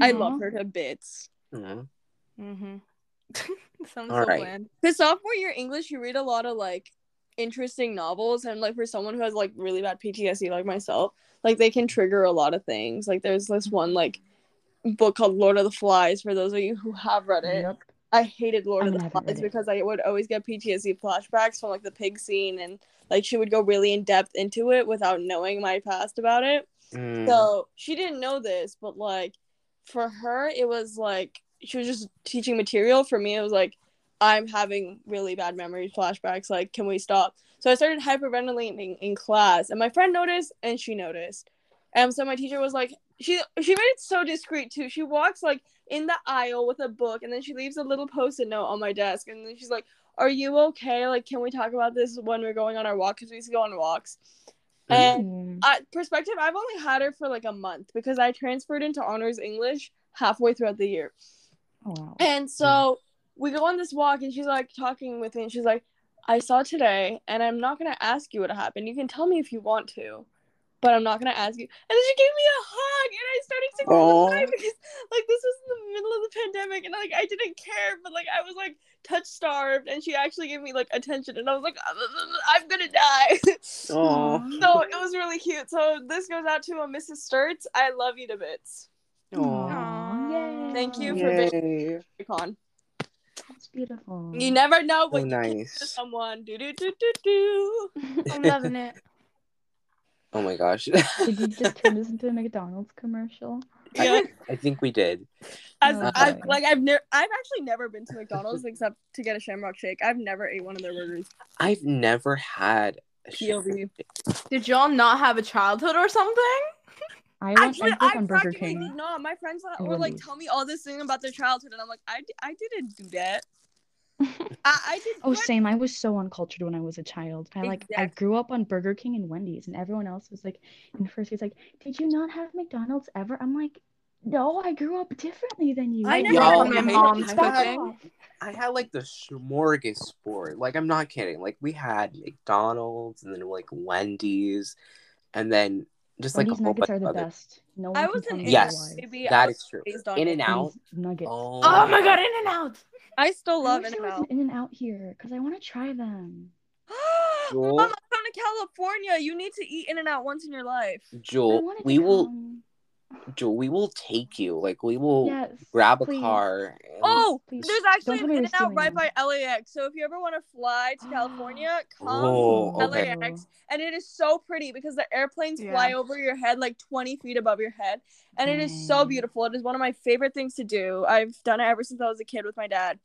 I love her to bits. Mm. Mm-hmm. Sounds All so right. bland. Because sophomore year English, you read a lot of like interesting novels, and like for someone who has like really bad PTSD like myself, like they can trigger a lot of things. Like there's this one like book called Lord of the Flies. For those of you who have read it, Yep. I hated Lord I of the Flies because I would always get PTSD flashbacks from like the pig scene, and like she would go really in depth into it without knowing my past about it. Mm. So she didn't know this, but like for her, it was like she was just teaching material. For me, it was like I'm having really bad memories, flashbacks. Like, can we stop? So I started hyperventilating in class, and my friend noticed, and she noticed. And so my teacher was like, she she made it so discreet too. She walks like in the aisle with a book, and then she leaves a little post-it note on my desk, and then she's like, "Are you okay? Like, can we talk about this when we're going on our walk? Because we used to go on walks." And Mm. uh, perspective, I've only had her for like a month because I transferred into honors English halfway throughout the year. Oh, wow. And so we go on this walk, and she's like talking with me, and she's like, I saw today, and I'm not gonna ask you what happened. You can tell me if you want to, but I'm not gonna ask you. And then she gave me a hug, and I started to cry because like this was in the middle of the pandemic, and like I didn't care, but like I was like touch starved, and she actually gave me like attention, and I was like, I'm gonna die. Aw. So it was really cute. So this goes out to uh, a Mrs. Sturts. I love you to bits. Aw. Aw, yay. Thank you for being Yay. Con. That's beautiful. You never know So what you can do to nice. someone. Do do do do do. I'm loving it. Oh my gosh. Did you just turn this into a McDonald's commercial? Yeah. I think we did. As, I've, boy. like I've never, I've actually never been to McDonald's except to get a Shamrock Shake. I've never ate one of their burgers. I've never had a POV. Did y'all not have a childhood or something? I want Actually, egg I on Burger practically King. did not. My friends and were like, Wendy's. "Tell me all this thing about their childhood," and I'm like, "I, I didn't do that. I, I did." Oh, same. I was so uncultured when I was a child. I like I grew up on Burger King and Wendy's, and everyone else was like, in first grade, like, "Did you not have McDonald's ever?" I'm like, "No, I grew up differently than you." I I never never Y'all had my made mom's cooking. I had like the smorgasbord. Like I'm not kidding. Like we had McDonald's and then like Wendy's, and then just like Wendy's a whole nuggets bunch are the other. best. No one I was tell an Yes. otherwise. Maybe I That was is true. In and out. Wendy's nuggets. Oh, Oh my god, In and Out. I still love wish it. there was In and Out here because I want to try them. Jewel? Mom, I'm going to California. You need to eat In and Out once in your life. I Jewel, we will, come. Jewel, we will take you. Like we will Yes. grab a please. car. and- Oh, Please. there's Don't actually tell an In and Out right by LAX. So if you ever want to fly to California, come Oh, to okay. LAX. And it is so pretty because the airplanes fly over your head like 20 feet above your head. And it is so beautiful. It is one of my favorite things to do. I've done it ever since I was a kid with my dad.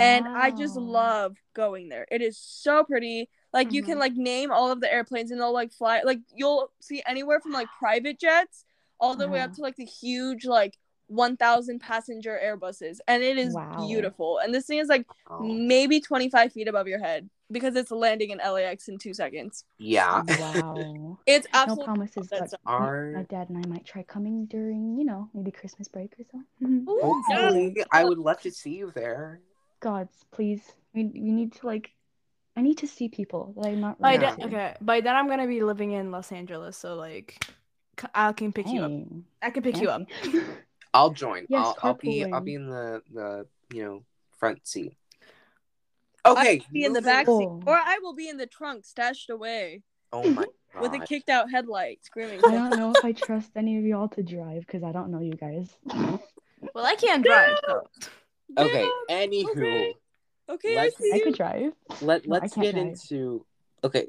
And I just love going there. It is so pretty. Like you can Mhm. like name all of the airplanes and they'll like fly like you'll see anywhere from like private jets all the way up to like the huge like 1000 passenger airbuses and it is Wow. beautiful. And this thing is like Oh, maybe 25 feet above your head because it's landing in LAX in 2 seconds. yeah. Wow. It's absolutely no promises, that's but Our- my dad and I might try coming during, you know, maybe Christmas break or so. Ooh, Hopefully, yes. I would love to see you there. Gods, please. We, we need to like I need to see people that I'm not By Yeah. then, okay. By then, I'm gonna be living in Los Angeles, so like, c- I can pick you up. Oh. I can pick you up. Oh. I'll join. Yes, I'll, I'll be. I'll be in the the you know front seat. Okay. I'll be in the moving- back seat Oh. or I will be in the trunk stashed away Oh my god. with a kicked out headlight screaming. I don't know if I trust any of y'all to drive because I don't know you guys. Well, I can't drive. So. Okay. Damn, Anywho, okay. Okay, I Let's- see I could drive. Let Let's can't get drive. into. Okay.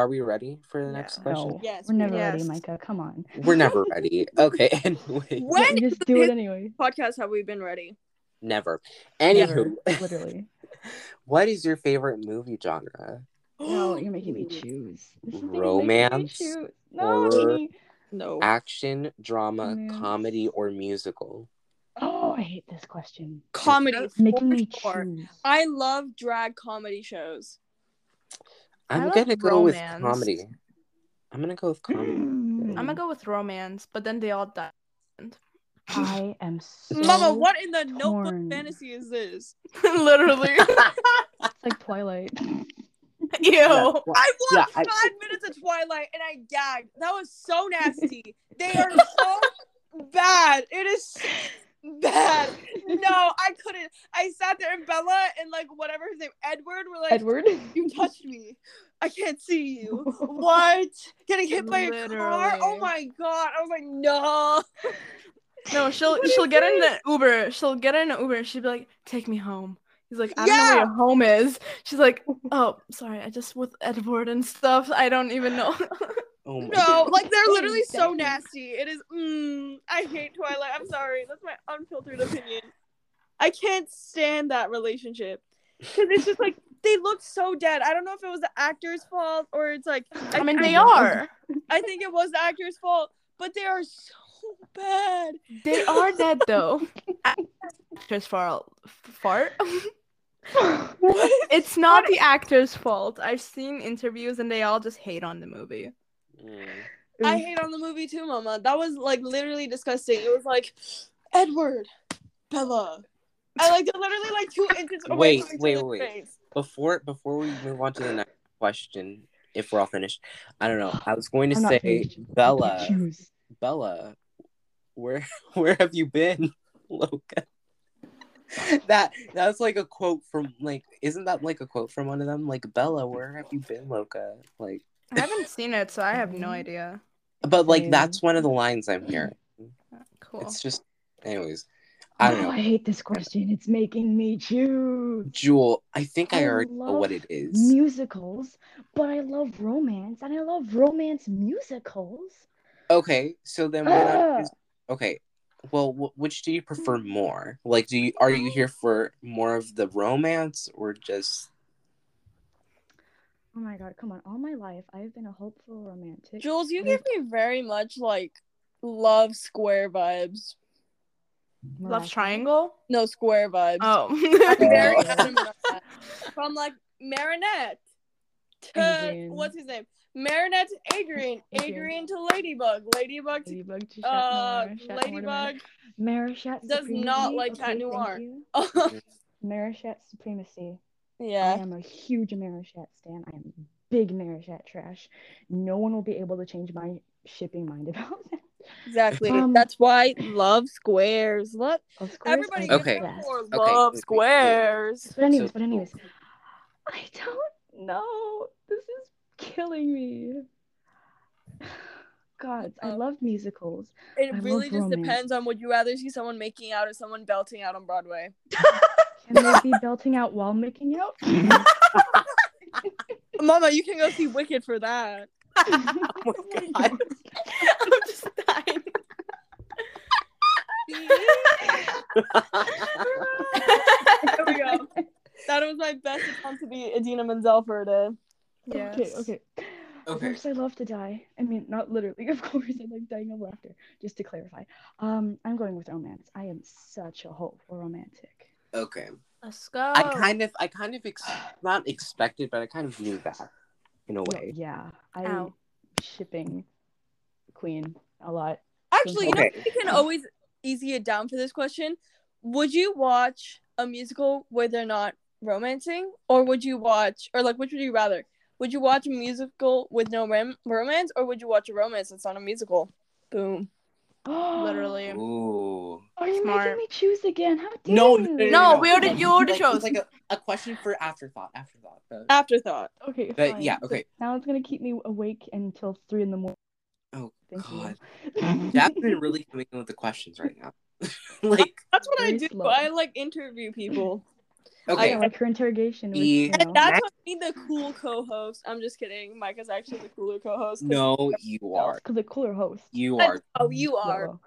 Are we ready for the next Yeah. question? No, Yes, we're never yes. ready, Micah. Come on. We're never ready. Okay. Anyway, When Yeah, just do it anyway. podcast have we been ready? never. Never, Anywho, literally. what is your favorite movie genre? No, you're making me choose. This is making me Romance, choose. horror, No. No. Action, drama, Romance. comedy, or musical? Oh, I hate this question. Comedy. It's making for me sure. choose. I love drag comedy shows. I I'm love gonna go with comedy. I'm gonna go with comedy. Mm. I'm gonna go with romance, but then they all die. I am so Mama, what in the notebook fantasy is this? Literally. It's like Twilight. Ew. Yeah, well, I Yeah, watched I- five minutes of Twilight and I gagged. That was so nasty. they are so bad. It is so bad. No, I couldn't. I sat there and Bella and like whatever his name, Edward, were like, Edward. "You touched me. I can't see you." What? Getting hit by a car? Oh my god! I was like, no. No, she'll she'll get in this? the Uber. She'll get in an Uber and she'll be like, "Take me home." He's like, "I don't know where your home is." She's like, "Oh, sorry, I just with Edward and stuff. I don't even know." Oh my No, like they're literally so nasty. It is. Mm, I hate Twilight. I'm sorry. That's my unfiltered opinion. I can't stand that relationship because it's just like they look so dead. I don't know if it was the actor's fault or it's like. I mean, they I, are. I think it was the actor's fault, but they are so bad. They are dead though. Actor's fault. Fart. It's not the actor's fault. I've seen interviews and they all just hate on the movie. Mm. I hate on the movie too, Mama. That was like literally disgusting. It was like Edward, Bella. I like they're literally like two inches away Wait, from each wait, other's wait. face. Before before we move on to the next question, if we're all finished, I don't know. I was going to I'm say. Bella, Bella, where where have you been, Loca? That that's like a quote from like isn't that like a quote from one of them? Like Bella, where have you been, Loca? Like I haven't seen it, so I have no idea. but like Same. that's one of the lines I'm hearing. Cool. It's just anyways. I don't Oh, know. I hate this question. It's making me choose. Jewel, I think I I already know what it is. Musicals, but I love romance, and I love romance musicals. Okay, so then why not Ah. okay. Well, wh- which do you prefer mm. more? Like, do you are you here for more of the romance or just Oh my god, come on. All my life, I've been a hopeful romantic. Jules, you give me very much like love square vibes. Love Mariah Triangle? No square vibes. Oh. Very adamant on that. From like Marinette to Adrien. what's his name? Marinette to Adrien. Adrien. Adrien to Ladybug. Ladybug to Ladybug to Chat uh Noir, Chat Noir to Ladybug. Marichat does Supremacy. not like okay, Cat Noir. you. Marichat Supremacy. Yeah. I am a huge Marichat stan. I am big Marichat trash. No one will be able to change my shipping mind about that. Exactly. Um, That's why love squares. Let Of course, everybody I Okay. it guess. Okay, love wait, wait, squares. But anyways, So- but anyways, I don't know. This is killing me. God, I Uh, love musicals. It I really just romance. depends on would you rather see someone making out or someone belting out on Broadway. Can they be belting out while making out? Mama, you can go see Wicked for that. Oh my God. I'm just dying. there we go. That was my best attempt to be Idina Menzel for a day. Yes. Okay, okay. Of course, I love to die. I mean, not literally. Of course, I like dying of laughter. Just to clarify, um, I'm going with romance. I am such a hopeful romantic. Okay. Let's go. I kind of I kind of ex- not expected, but I kind of knew that in a No, way. yeah, I Ow. shipping Queen a lot. Actually, you know, Okay. we can always easy it down for this question. Would you watch a musical where they're not romancing, or would you watch, or like, which would you rather? Would you watch a musical with no rom- romance, or would you watch a romance that's not a musical? Boom. Literally. Ooh. Are you Smart. making me choose again? How dare No, you? no, no, No, no, we already- Like- you already like, chose. It's like a, a question for afterthought. Afterthought. But, Afterthought. Okay, but fine. yeah, So okay. now it's gonna keep me awake until three in the morning. Oh Thank God. you. Jasmine really coming in with the questions right now. like, That's what I do. slow. I like interview people. Okay. I like her interrogation. With, you And know, that's what I mean the cool co-host. I'm just kidding. Micah's actually the cooler co-host. No, you are. because the cooler host. You are. Oh, you are. Yellow.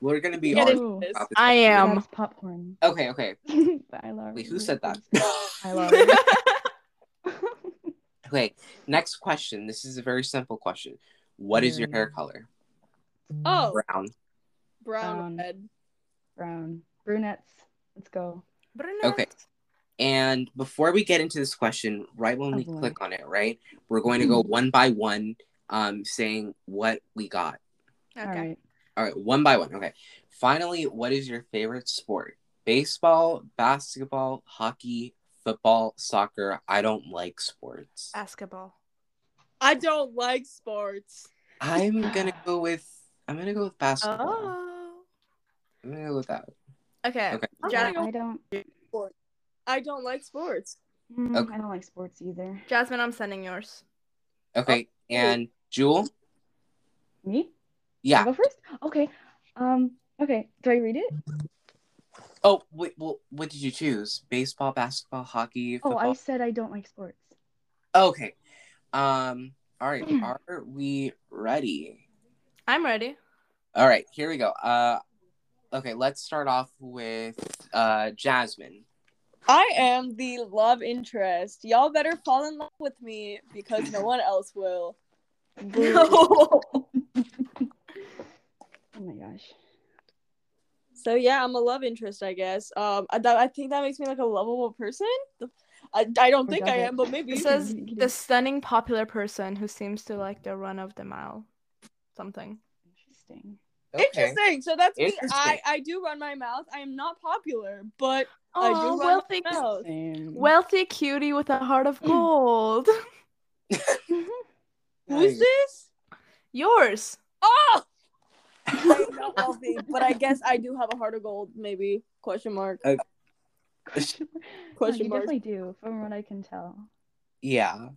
We're gonna be Get arguing into this. about this. I am. Popcorn. Okay, okay. But I love Wait, who said that? I love it. okay, next question. This is a very simple question. What is your hair mm. color? Oh, Brown. brown Brown. red. Brown. Brunettes. Let's go. Okay. And before we get into this question, right when Oh, we boy. click on it, right, we're going to go one by one, um, saying what we got. Okay. All right. All right, one by one. Okay. Finally, what is your favorite sport? Baseball, basketball, hockey, football, soccer. I don't like sports. Basketball. I don't like sports. I'm gonna go with I'm gonna go with basketball. Oh. I'm gonna go with that. Okay. Okay. I'm Ja- gonna go- I don't. I don't like sports. mm, Okay. I don't like sports either. Jasmine, I'm sending yours. Okay, and Jewel? Me? Yeah. I go first. Okay. Um. Okay. Do I read it? Oh, wait. Well, what did you choose? Baseball, basketball, hockey, Football? Oh. I said I don't like sports. Okay. Um. All right. Are we ready? I'm ready. All right. Here we go. Uh. Okay. Let's start off with uh Jasmine. I am the love interest. Y'all better fall in love with me because no one else will. Oh my gosh. So yeah, I'm a love interest, I guess. Um, I, that, I think that makes me like a lovable person. I, I don't Or think does I it? am, but maybe. It says the stunning popular person who seems to like the run of the mile. Something. Interesting. Okay. Interesting. So that's me. I I do run my mouth. I am not popular, but I do Oh, run wealthy, my mouth. Wealthy cutie with a heart of gold. Who's this? Yours. Oh, I'm not wealthy, but I guess I do have a heart of gold. Maybe question mark. Question mark. Question you mark. definitely do, from what I can tell. Yeah.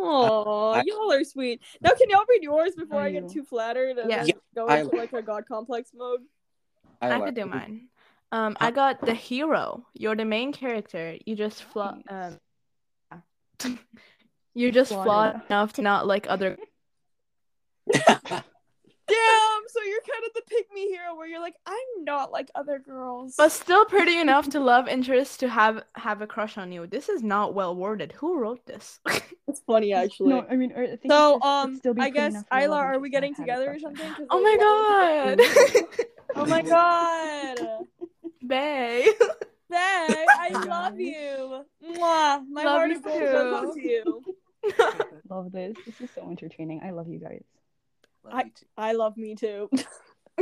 Oh, I- y'all are sweet. Now, can y'all read yours before Are I get too flattered and Yeah. like, go into like a god complex mode? I, like could do mine. Um, I got the hero. You're the main character. You just flaw. Um, you're just Flawed flawed enough. enough to not like other. Damn, so you're kind of the pick me hero where you're like, I'm not like other girls. but still pretty enough to love interest to have have a crush on you. This is not well worded. Who wrote this? it's funny actually. No, I mean, I think so, um, still be I guess enough Isla, love are we getting not to have a together or something? oh we're- my god. Oh my god. Bae. Bae, I Oh love you. Mwah. My Love heart you of gold goes too. to you. Love this. This is so entertaining. I love you guys. Love you. I love me too. Wow.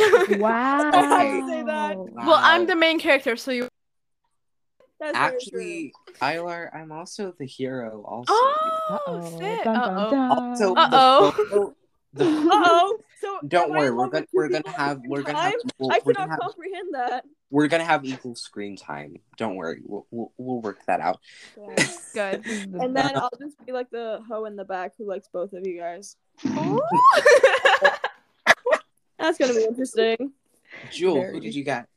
I had to say that. Well, I'm the main character, so you. That's Actually, Ilar, I'm also the hero. Also. Oh, Uh-oh. sick. Dun, dun, Uh-oh. Also, Uh-oh. photo- the- true. Uh oh. So Don't worry, we're gonna we're gonna have we're gonna have, we'll, I we're cannot gonna have comprehend that. we're gonna have equal screen time. Don't worry, we'll we'll, we'll work that out. Good. This And then I'll just be like the hoe in the back who likes both of you guys. That's gonna be interesting. Jewel, who did you get?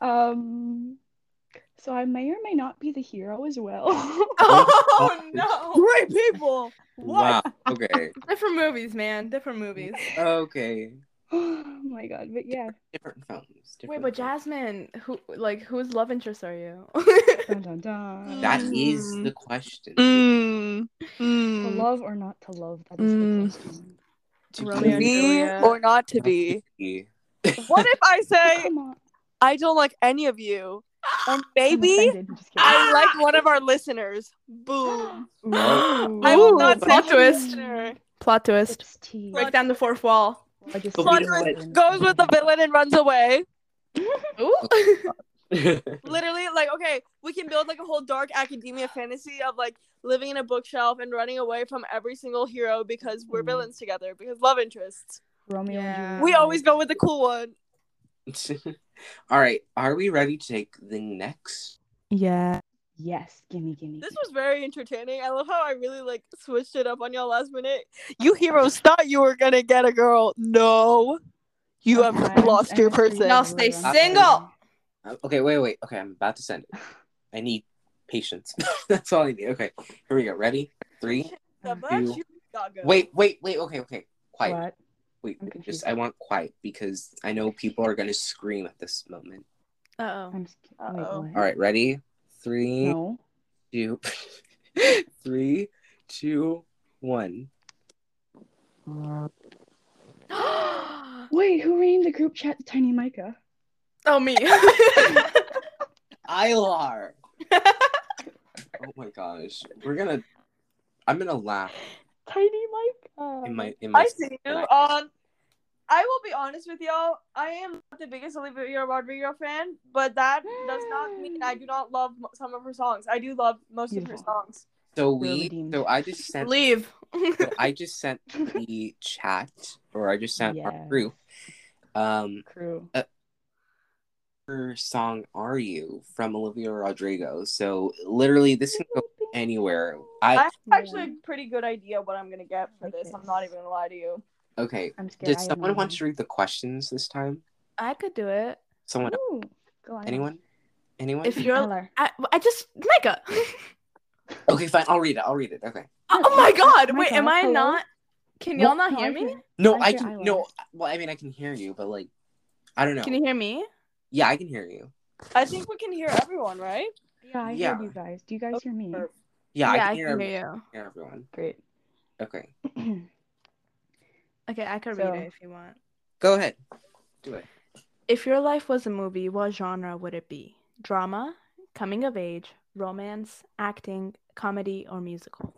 Um, so I may or may not be the hero as well. oh no! Great people. What? Wow. Okay. Different movies, man. Different movies. Okay. oh my god, but yeah. Different films. Wait, but films. Jasmine, who like whose love interest are you? Dun, dun, dun. That is Mm. the question. Mm. To Mm. love or not to love? That is Mm. the question. To Romeo be- and Be Juliet. or not to be. What if I say I don't like any of you, and I'm maybe I'm just kidding. I like one of our listeners? Boom. Ooh. I will Ooh, not say plot twist. listener. Plot twist. Break down the fourth wall. I just But Plot we know twist what- goes with the villain and runs away. Literally, like, okay, we can build like a whole dark academia fantasy of like living in a bookshelf and running away from every single hero because we're Mm. villains together because love interests. Romeo Yeah. and Juliet. We always go with the cool one. All right, are we ready to take the next? yeah. Yes, gimme, gimme. This was very entertaining. I love how I really like switched it up on y'all last minute. You heroes thought you were gonna get a girl. No, you have lost I'm your gonna person. Now freeze stay single. Uh, Okay, wait, wait. Okay, I'm about to send it. I need patience. That's all I need. Okay, here we go. Ready? Three. Two. much you got go. Wait, wait, wait. Okay, okay. Quiet. What? Wait, I'm wait, confused. just I want quiet because I know people are gonna scream at this moment. Uh oh. I'm sc- Uh-oh. All right, ready? Three, No. two, three, two, one. Wait, who renamed the group chat to Tiny Micah? oh me. Ilar. oh my gosh, we're gonna. I'm gonna laugh Tiny Micah. in my in my. I see you. Um, I will be honest with y'all. I am not the biggest Olivia Rodrigo fan, but that does not mean I do not love some of her songs. I do love most of her songs. So We're we. redeemed. So I just sent. Leave. So I just sent the chat, or I just sent our Yes. group. Um, Crew. her song "Are You" from Olivia Rodrigo. So literally, this can go anywhere. I I have actually a pretty good idea what I'm gonna get for Like this. I'm not even gonna lie to you. Okay. I'm scared. Does I someone want to read the questions this time? I could do it. Someone? Ooh, go on. Anyone? Anyone? If you're, Tyler. I, I just Micah. Okay, fine. I'll read it. I'll read it. Okay. oh, oh my God! Wait, Micah, am I hello? not? Can y'all not hear me? No, I I can. Isla. No, well, I mean, I can hear you, but like, I don't know. Can you hear me? Yeah, I can hear you. I think we can hear everyone, right? Yeah, I Yeah. heard you guys. Do you guys oh, hear me? Yeah, yeah, I can hear, every- you. hear everyone. Great. Okay, Okay, I could So- read it if you want. go ahead. Do it. If your life was a movie, what genre would it be? Drama, coming of age, romance, acting, comedy, or musical?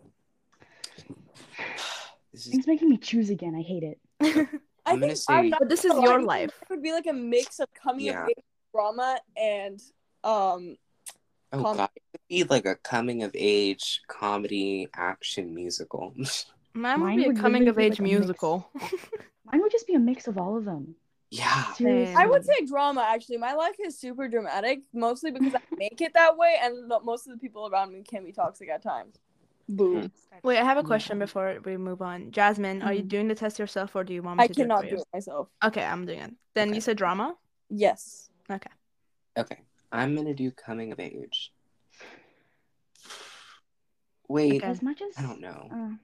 This is. It's making me choose again. I hate it. I I'm gonna think say- I'm not But this is gonna your to life. It would be like a mix of coming Yeah. of age drama and um. Oh com- god, it would be like a coming of age comedy action musical. Mine would Mine be a coming of age like musical. Mine would just be a mix of all of them. yeah. Seriously. I would say drama. Actually, my life is super dramatic, mostly because I make it that way, and lo- most of the people around me can be toxic at times. Boom. Wait, I have a Yeah. question before we move on. Jasmine, are you Mhm. doing the test yourself or do you want me I to do it cannot for do you? it myself. Okay, I'm doing it. Then Okay. you said drama? Yes. Okay. Okay, I'm gonna do coming of age. Wait, Okay. As much as I don't know. Uh,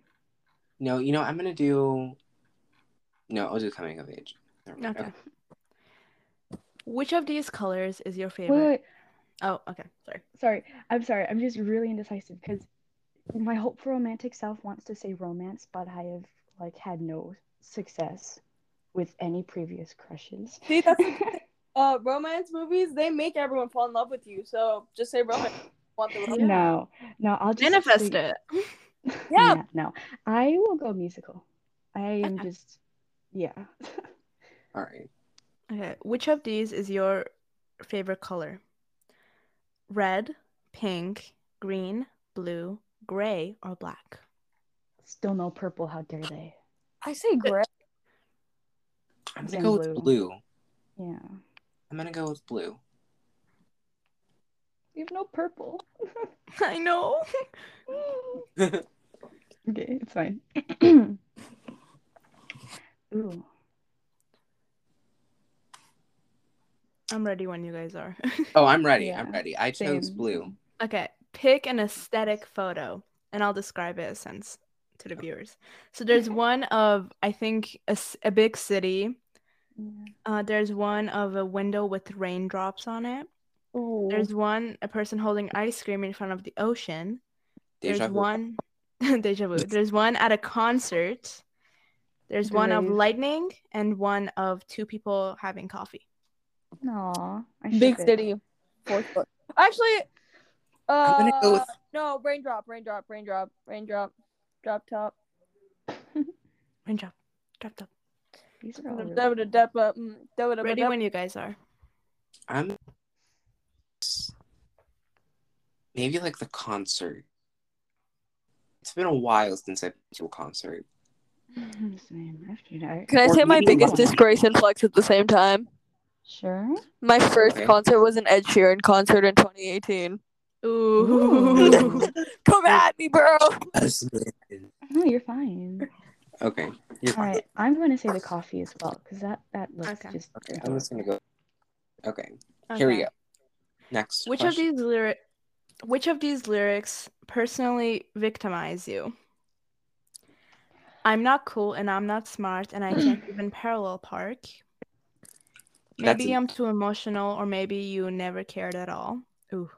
No, you know, I'm gonna do. No, I'll do coming of age. Never mind. Okay. Which of these colors is your favorite? wait, wait. Oh, okay. Sorry. Sorry. I'm sorry. I'm just really indecisive because my hopeful romantic self wants to say romance, but I have like had no success with any previous crushes. See, that's the uh, romance movies they make everyone fall in love with you. So just say romance. Want the romance. No, no. I'll just Manifest say- it. Yeah. no. I will go musical. I am just, yeah. All right. Okay. Which of these is your favorite color? Red, pink, green, blue, gray, or black? Still no purple. How dare they? I say gray. I'm gonna Then go with blue. blue. Yeah. I'm gonna go with blue. You have no purple. I know. Okay, it's fine. Ooh. I'm ready when you guys are. oh, I'm ready. I'm ready. I chose Same. blue. Okay, pick an aesthetic photo, and I'll describe it since to the viewers. So there's one of I think a big city. Yeah. Uh, there's one of a window with raindrops on it. Ooh. There's one a person holding ice cream in front of the ocean. Deja There's vu. one deja vu. There's one at a concert. There's one of lightning and one of two people having coffee. Aw, I Big city. Fourth floor. Actually, uh, I'm gonna go with- no raindrop, raindrop, raindrop, raindrop, drop top. Raindrop, drop top. These are all really- Ready Ready when you guys are. I'm maybe like the concert. It's been a while since I've been to a concert. Same. After that. Can I Or say my biggest one. disgrace and flex at the same time? Sure. My first Okay. concert was an Ed Sheeran concert in 2018. Ooh. Come at me, bro. No, you're fine. Okay, you're All fine. right, I'm going to say the coffee as well because that that looks Okay. just. Okay, I'm just gonna go. Okay, here we go. Next. Which question. of these lyric which of these lyrics personally victimize you? I'm not cool and I'm not smart and I can't even parallel park. Maybe a- I'm too emotional or maybe you never cared at all. Ooh.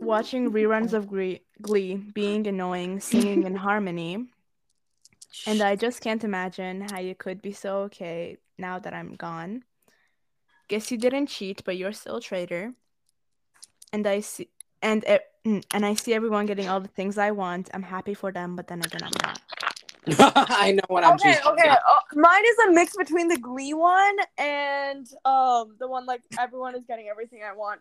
Watching reruns of Glee, Glee being annoying, singing in harmony. And I just can't imagine how you could be so okay now that I'm gone. Guess you didn't cheat, but you're still a traitor. And I see and e- mm, and I see everyone getting all the things I want. I'm happy for them, but then again, I'm not. I know what I'm Okay, choosing. okay. Uh, mine is a mix between the Glee one and um the one like everyone is getting everything I want.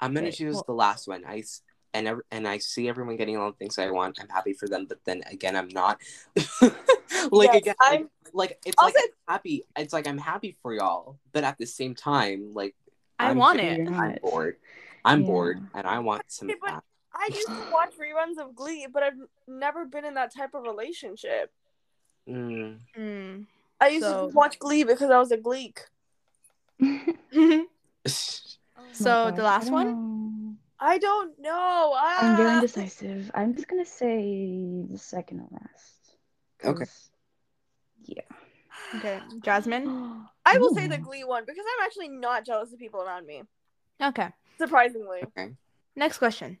I'm gonna Okay, choose well- the last one. I s- and ev- and I see everyone getting all the things I want. I'm happy for them, but then again, I'm not. like Yes, again, like, I'm- like it's I'll like say- I'm happy. It's like I'm happy for y'all, but at the same time, like I I'm want it. I'm bored. I'm Yeah. bored, and I want some. But- fat. I used to watch reruns of Glee, but I've never been in that type of relationship. Mm. Mm. I used So- to watch Glee because I was a Gleek. so the last one? I don't know. Ah. I'm very indecisive. I'm just gonna say the second to last. Okay. Yeah. Okay, Jasmine. I will say the Glee one because I'm actually not jealous of people around me. Okay. Surprisingly. okay. Next question.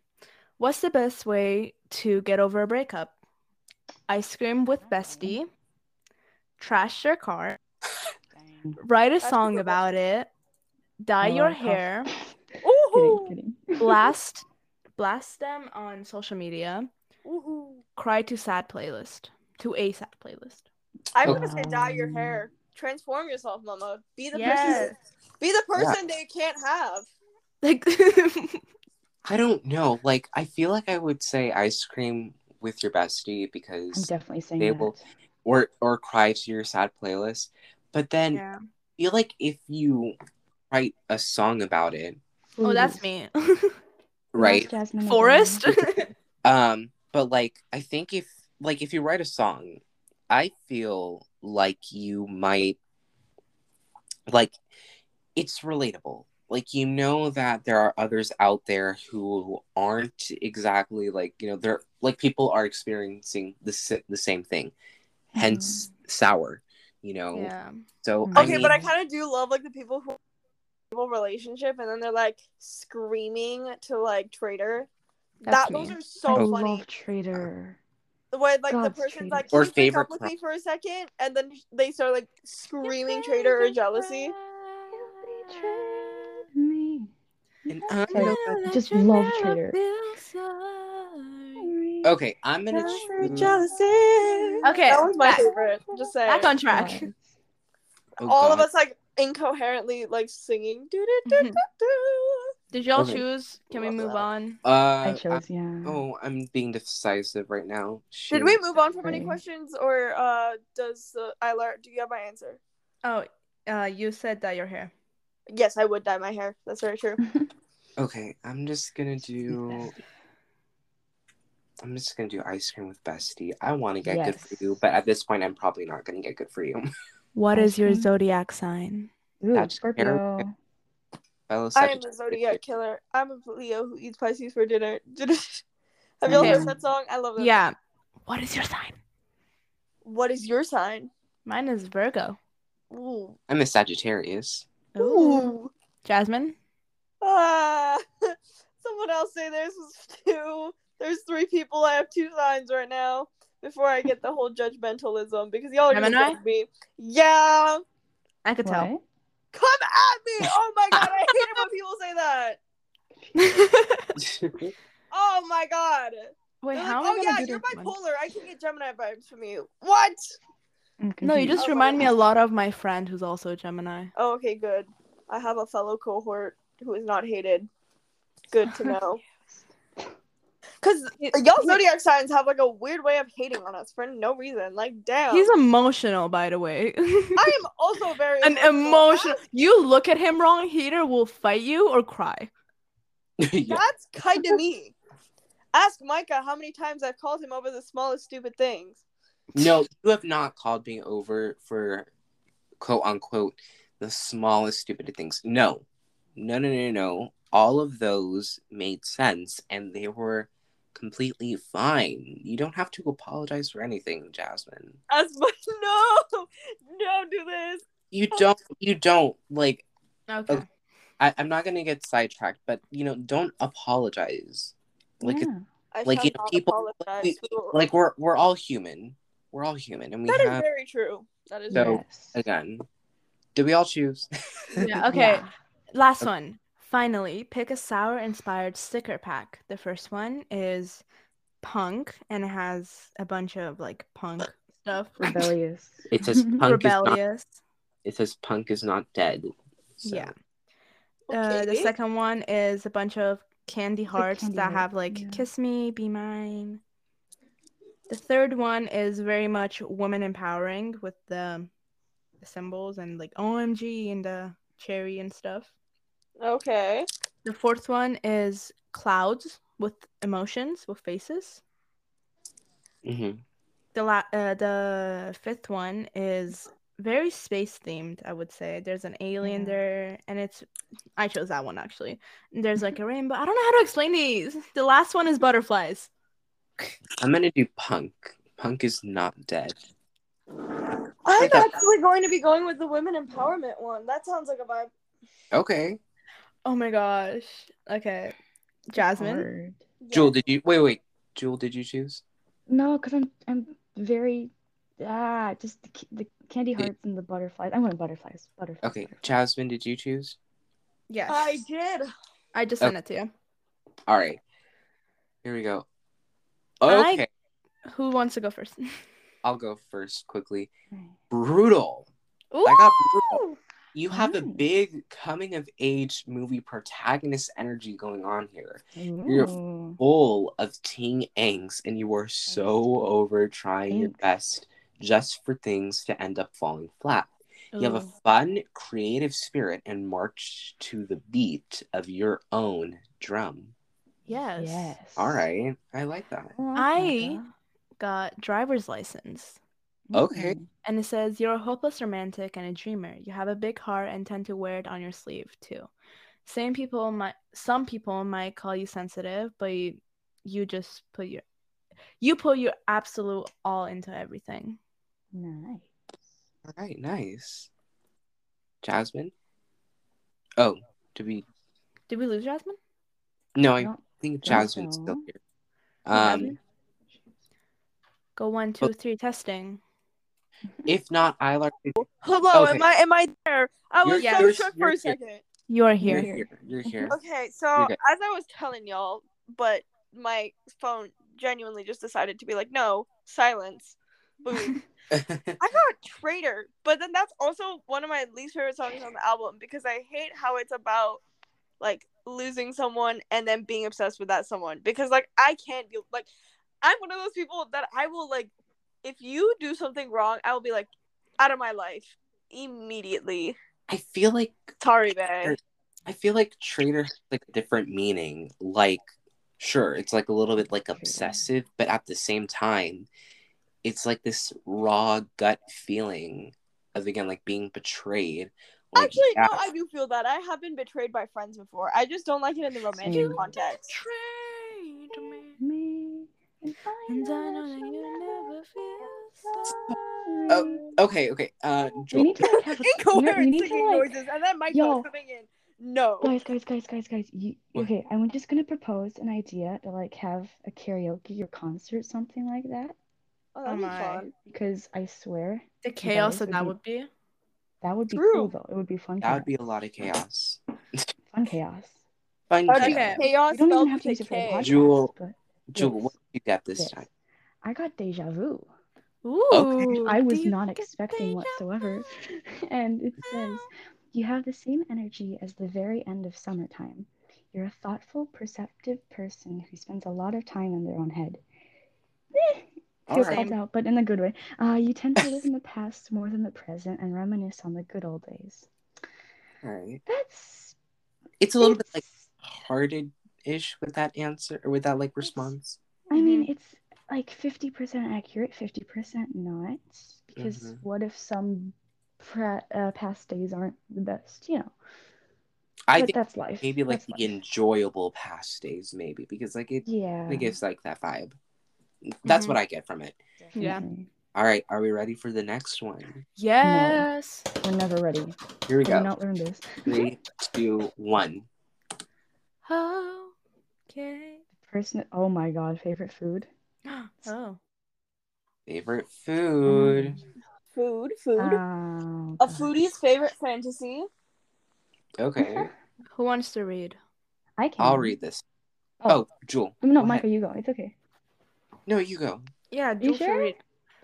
What's the best way to get over a breakup? Ice cream with bestie. Trash your car. Write a That's song super about it. Dye Oh, your hair. Ooh. Kidding, kidding. Blast blast them on social media. Ooh. Cry to sad playlist. To a sad playlist. I'm Oh. gonna say oh. dye your hair. Transform yourself, mama. Be the Yes. person be the person they can't have. Like I don't know. Like I feel like I would say ice cream with your bestie I'm because definitely saying they that. will- or or cry to your sad playlist. But then yeah. I feel like if you write a song about it, Oh, that's me. right? Last Forest. Um, but like I think if like if you write a song, I feel like you might like it's relatable. Like you know that there are others out there who aren't exactly like you know they're like people are experiencing the the same thing, hence sour. You know, yeah. so Mhm. I Okay, mean, but I kind of do love like the people who stable relationship and then they're like screaming to like traitor. That's that those are so I funny. love Traitor. The way like the person's traitor. like, Or Can you favorite up with cri- me for a second, and then they start like screaming traitor or jealousy. Me. And I'm just love Traitor. okay, I'm gonna Traitor, jealousy. Okay, that was my back- favorite. Just saying. Back on track. Oh, All of us like incoherently like singing. Do do do do do. Did y'all Okay. choose? Can we move that. on? Uh, I chose, yeah. Oh, I'm being decisive right now. Did we move on from any questions, or uh, does uh, Aylar? Do you have my answer? Oh, uh, you said that your hair. Yes, I would dye my hair. That's very true. Okay, I'm just gonna do. I'm just gonna do ice cream with bestie. I want to get good for you, but at this point, I'm probably not gonna get good for you. What is your zodiac sign? Ooh, That's Scorpio. Fellow I am a zodiac killer. I'm a Leo who eats Pisces for dinner. have y'all heard that song? I love that. Yeah. What is your sign? What is your sign? Mine is Virgo. Ooh. I'm a Sagittarius. Ooh. Jasmine? Ah. Someone else say theirs was two. There's three people. I have two signs right now. Before I get the whole judgmentalism, because y'all are gonna me. Yeah. I could tell. Come at me! Oh my god, I hate it when people say that. Oh my god. Wait, They're how like, oh yeah, you're this one? bipolar. I can get Gemini vibes from you. What? I'm No, you just Oh my remind me a oh, lot of my friend who's also a Gemini. Oh, okay, good. I have a fellow cohort who is not hated. Good to know. Because y'all zodiac signs have like a weird way of hating on us for no reason. Like, damn. He's emotional, by the way. I am also very An emotional. You look at him wrong, he either will fight you or cry. yeah. That's kind of me. Ask Micah how many times I've called him over the smallest stupid things. No, you have not called me over for quote unquote the smallest stupid things. No. No, no, no, no. All of those made sense and they were completely fine. You don't have to apologize for anything, Jasmine. As much no, don't do this. You don't. You don't like. Okay. Okay. I, I'm not gonna get sidetracked, but you know, don't apologize. Like, yeah. I Like, shall you know, people- apologize. we- We like we're we're all human. We're all human, and we that is have very true. That is So- very yes. again. Did we all choose? Yeah, okay. Yeah. Last Okay. one. Finally, pick a sour inspired sticker pack. The first one is punk and it has a bunch of like punk stuff. Rebellious. It says punk is not. Rebellious. It says punk is not dead. So, Yeah. Uh, the Okay. second one is a bunch of candy hearts candy that heart, have like yeah. kiss me, be mine. The third one is very much woman empowering with the, the symbols and like OMG and the cherry and stuff. Okay. The fourth one is clouds with emotions, with faces. mhm. The la- uh, the fifth one is very space themed, I would say. There's an alien Yeah. there, and it's I chose that one actually. And There's like a rainbow. I don't know how to explain these. The last one is butterflies. I'm gonna do punk. Punk is not dead. I'm Like that. actually going to be going with the women empowerment one. That sounds like a vibe. Okay. Oh my gosh. Okay, Jasmine. Hard. Jewel, did you wait? Wait, Jewel, did you choose? No, because I'm I'm very ah just the, the candy hearts and the butterflies. I want butterflies. Butterflies. Okay, butterflies. Jasmine, did you choose? Yes. I did. I just sent it to you. All right. Here we go. I- Okay, Who wants to go first? I'll go first quickly. Brutal. Ooh! got brutal. You have a big coming of age movie protagonist energy going on here. You're- Full of teen angst, and you are so over trying your best just for things to end up falling flat. You have a fun, creative spirit and march to the beat of your own drum. Yes. Yes. All right. I like that. Oh, I- Got driver's license. Okay. Mm. And it says you're a hopeless romantic and a dreamer. You have a big heart and tend to wear it on your sleeve too. Same people might some people might call you sensitive, but you, you just put your you put your absolute all into everything. Nice. All right. Nice. Jasmine? Oh, did we? Did we lose Jasmine? No, I don't think think Jasmine's so. still here. Um, Go one, two, three, testing. if not, I'll already. Hello, Okay. am I am I there? I was You're- so you're- shook for you're a here. second. You are You're here. here. You're here. Okay, so as I was telling y'all, but my phone genuinely just decided to be like, no, silence. Boom. I got Traitor, but then that's also one of my least favorite songs on the album because I hate how it's about like losing someone and then being obsessed with that someone because like I can't deal like I'm one of those people that I will like if you do something wrong, I will be like out of my life immediately. I feel like Sorry, babe. I feel like traitor has like a different meaning. Like, sure, it's like a little bit like obsessive, but at the same time, it's like this raw gut feeling of again like being betrayed. Like, Actually, yeah, no, I do feel that. I have been betrayed by friends before. I just don't like it in the romantic Same. context. Betrayed me. Me. And I know know that you never never feel feel Oh, okay, okay. Uh, We need to like have a, you know, we to singing like noises, and then Mike Yo. coming in. No. guys, guys, guys, guys, guys. You, okay, I'm just gonna propose an idea to like have a karaoke or concert, something like that. Oh, that'd be Oh my. fun. Because I swear The chaos would that that be- would be. That would be True. cool though. It would be fun. that would be a lot of chaos. fun chaos. Fun That'd be Okay. chaos We don't even have to with use a it for the podcast. Jewel. But Jewel, Yes. what did you get this Yes. time? I got deja vu. Ooh. I was not expecting whatsoever. And it says, You have the same energy as the very end of summertime. You're a thoughtful, perceptive person who spends a lot of time in their own head. Eh, All Feel right. called out, but in a good way. Uh, you tend to live in the past more than the present and reminisce on the good old days. All right. That's It's a little bit like it's- hearted ish with that answer or with that like response. I mean, Mhm. it's like 50% accurate, 50% not. Because Mhm. what if some pra- uh, past days aren't the best, you know? I but think that's life. maybe like That's the life. enjoyable past days, maybe because like it, Yeah. it gives like that vibe. That's Mhm. what I get from it. Yeah. definitely. All right, are we ready for the next one? Yes. We're never ready. Here we Did go. not learn this? Three, two, one. Okay. Person. Oh my god, favorite food. Oh. Favorite food. Food, food. Oh, a foodie's favorite fantasy. Okay, Who wants to read? I can. I'll read this. Oh, Oh, Jewel. no, go Michael, ahead. you go. It's okay. No, you go. Yeah, You sure? read.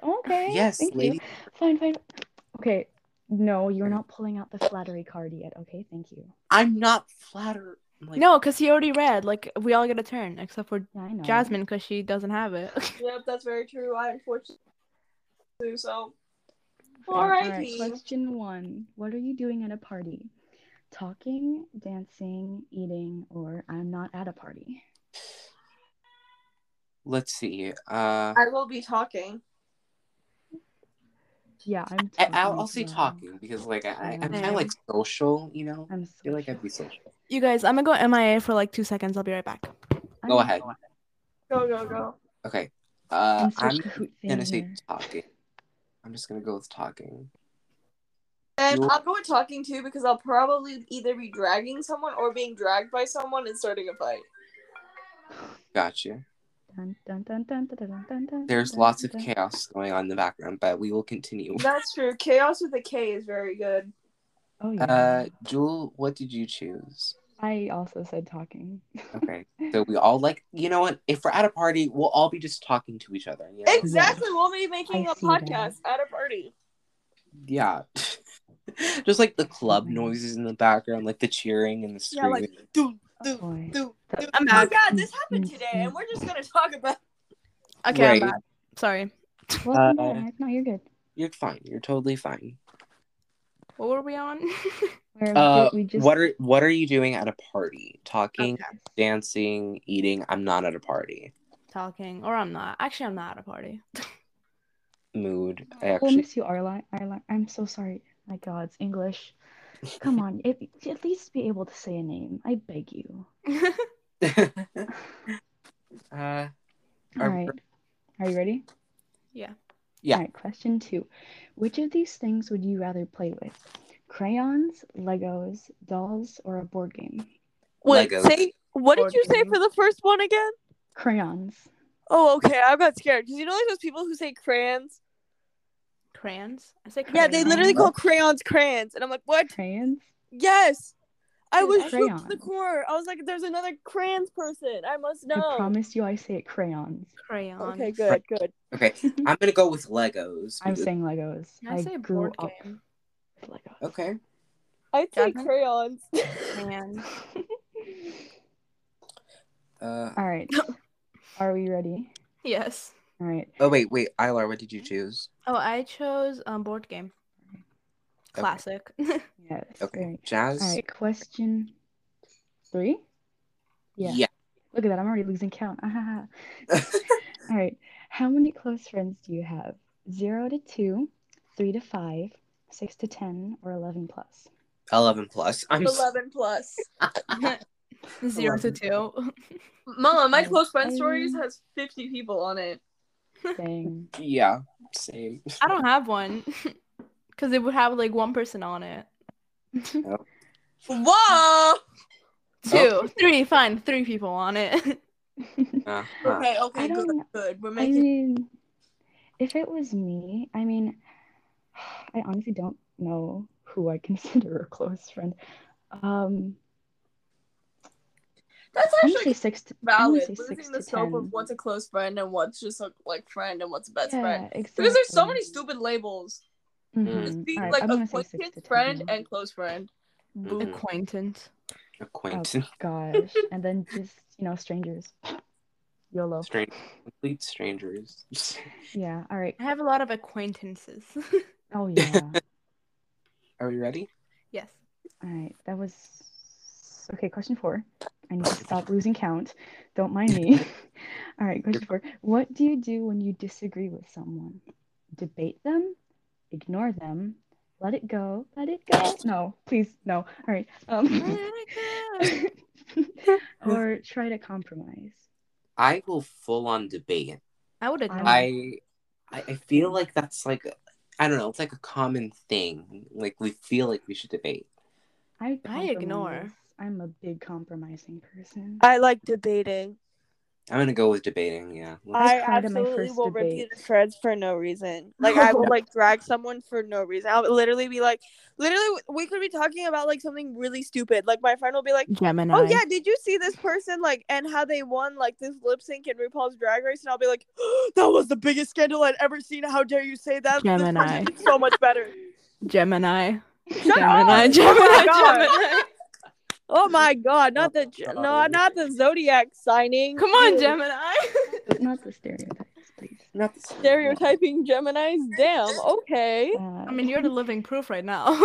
Okay. Yes, thank lady. You. Fine, fine. Okay. No, you're not pulling out the flattery card yet. Okay, thank you. I'm not flattered. Like, No, because he already read. Like, we all get a turn, except for Yeah, Jasmine, because she doesn't have it. Yep, that's very true. I unfortunately do so. All right, Alrighty. question one. What are you doing at a party? Talking, dancing, eating, or I'm not at a party? Let's see. Uh, I will be talking. Yeah, I'm. Talking I, will I'll say well. talking because like I, I- I'm kind of like social, you know. I'm I feel like I'd be social. you guys, I'm gonna go MIA for like two seconds. I'll be right back. Go ahead. Go, go, go. Okay. Uh, I'm I'm such a hoot gonna say here. talking. I'm just gonna go with talking. And You'll- I'll go with talking too because I'll probably either be dragging someone or being dragged by someone and starting a fight. Gotcha. Dun, dun, dun, dun, dun, dun, dun, dun, There's dun, lots of dun. chaos going on in the background, but we will continue. That's true. Chaos with a K is very good. Oh yeah. Uh, Jewel, what did you choose? I also said talking. Okay, so we all like, you know what? If we're at a party, we'll all be just talking to each other. You know? Exactly. We'll be making I a see that. podcast at a party. Yeah. just like the club my God. noises in the background, like the cheering and the Yeah, screaming. like do Oh, do do. Do. I'm Oh back. god, this happened today, and we're just gonna talk about. Okay, Right. I'm back. Sorry. Welcome Uh, back. No, you're good. You're fine. You're totally fine. What were we on? Where Uh, we just what are what are you doing at a party? Talking, Okay. dancing, eating. I'm not at a party. Talking, or I'm not. Actually, I'm not at a party. Mood. I We'll actually. miss you, Arla. Arla. I'm so sorry. My God, it's English. Come on, it, at least be able to say a name. I beg you. uh, All Are- Are you ready? yeah. Yeah. All right. Question two. Which of these things would you rather play with? Crayons, Legos, dolls, or a board game? Wait, Legos. say what Board did you say game. for the first one again? Crayons. Oh, okay. I got scared because you know, like those people who say crayons. Crayons. I say Yeah, they literally call crayons crayons, and I'm like, what? Crayons? Yes. I was I- shook to the core. I was like, "There's another crayons person. I must know." I know." promise you, I say it crayons. crayons. Okay, good, good. okay, I'm gonna go with Legos. I'm saying Legos. I say grew board up game. with Legos. Okay. I'd say Jasmine? crayons. Crayons. Uh. All right. Are we ready? Yes. All right. Oh wait, wait, Aylar, what did you choose? Oh, I chose um board game. Okay. Classic. Yes. Okay, All right. Jazz. All right. Question three. Yeah. Yeah. Look at that. I'm already losing count. Ha, ha. All right. How many close friends do you have? Zero to two, three to five, six to ten, or eleven plus? Eleven plus. I'm. Eleven plus. Zero to two. Mama, my close friend stories has fifty people on it. Dang. Yeah. Same. I don't have one. Because it would have like one person on it. Whoa. Two, three, fine, three people on it. Okay, okay, good, good. We're making. I mean, if it was me, I mean, I honestly don't know who I consider a close friend. Um, That's I'm gonna actually say six. To, I'm valid. Losing six the to scope ten. of what's a close friend and what's just a like friend and what's a best yeah, friend. exactly. Because there's so many stupid labels. Mhm. It's being Alright, like I'm gonna say six acquaintance, friend, and close friend. Mhm. Acquaintance. Acquaintance. Gosh, and then just you know strangers. YOLO. Strange. Complete strangers. Yeah. All right. I have a lot of acquaintances. Oh yeah. Are we ready? yes. All right. That was okay. Question four. I need to stop losing count. Don't mind me. All right. Question four. What do you do when you disagree with someone? Debate them, ignore them, let it go, let it go. No, please, no. All right. Um, or try to compromise. I will full on debate. I would ignore. I I I feel like that's like I don't know, it's like a common thing. Like we feel like we should debate. I, I ignore. Compromise. I'm a big compromising person. I like debating. I'm gonna go with debating, yeah. I cried at my absolutely first will rip debate. you to shreds for no reason. Like I will like drag someone for no reason. I'll literally be like, literally, we could be talking about like something really stupid. Like my friend will be like, Gemini. "Oh yeah, did you see this person like and how they won like this lip sync in RuPaul's Drag Race?" And I'll be like, oh, "That was the biggest scandal I'd ever seen. How dare you say that? Gemini. did so much better." Gemini. Shut Gemini. up! Gemini. Oh. Gemini. Oh my god, not the no, not the zodiac signing. Come on, Gemini. Not the stereotypes, please. Not the Stereotyping Gemini's. Damn. Okay. Uh, I mean, you're the living proof right now.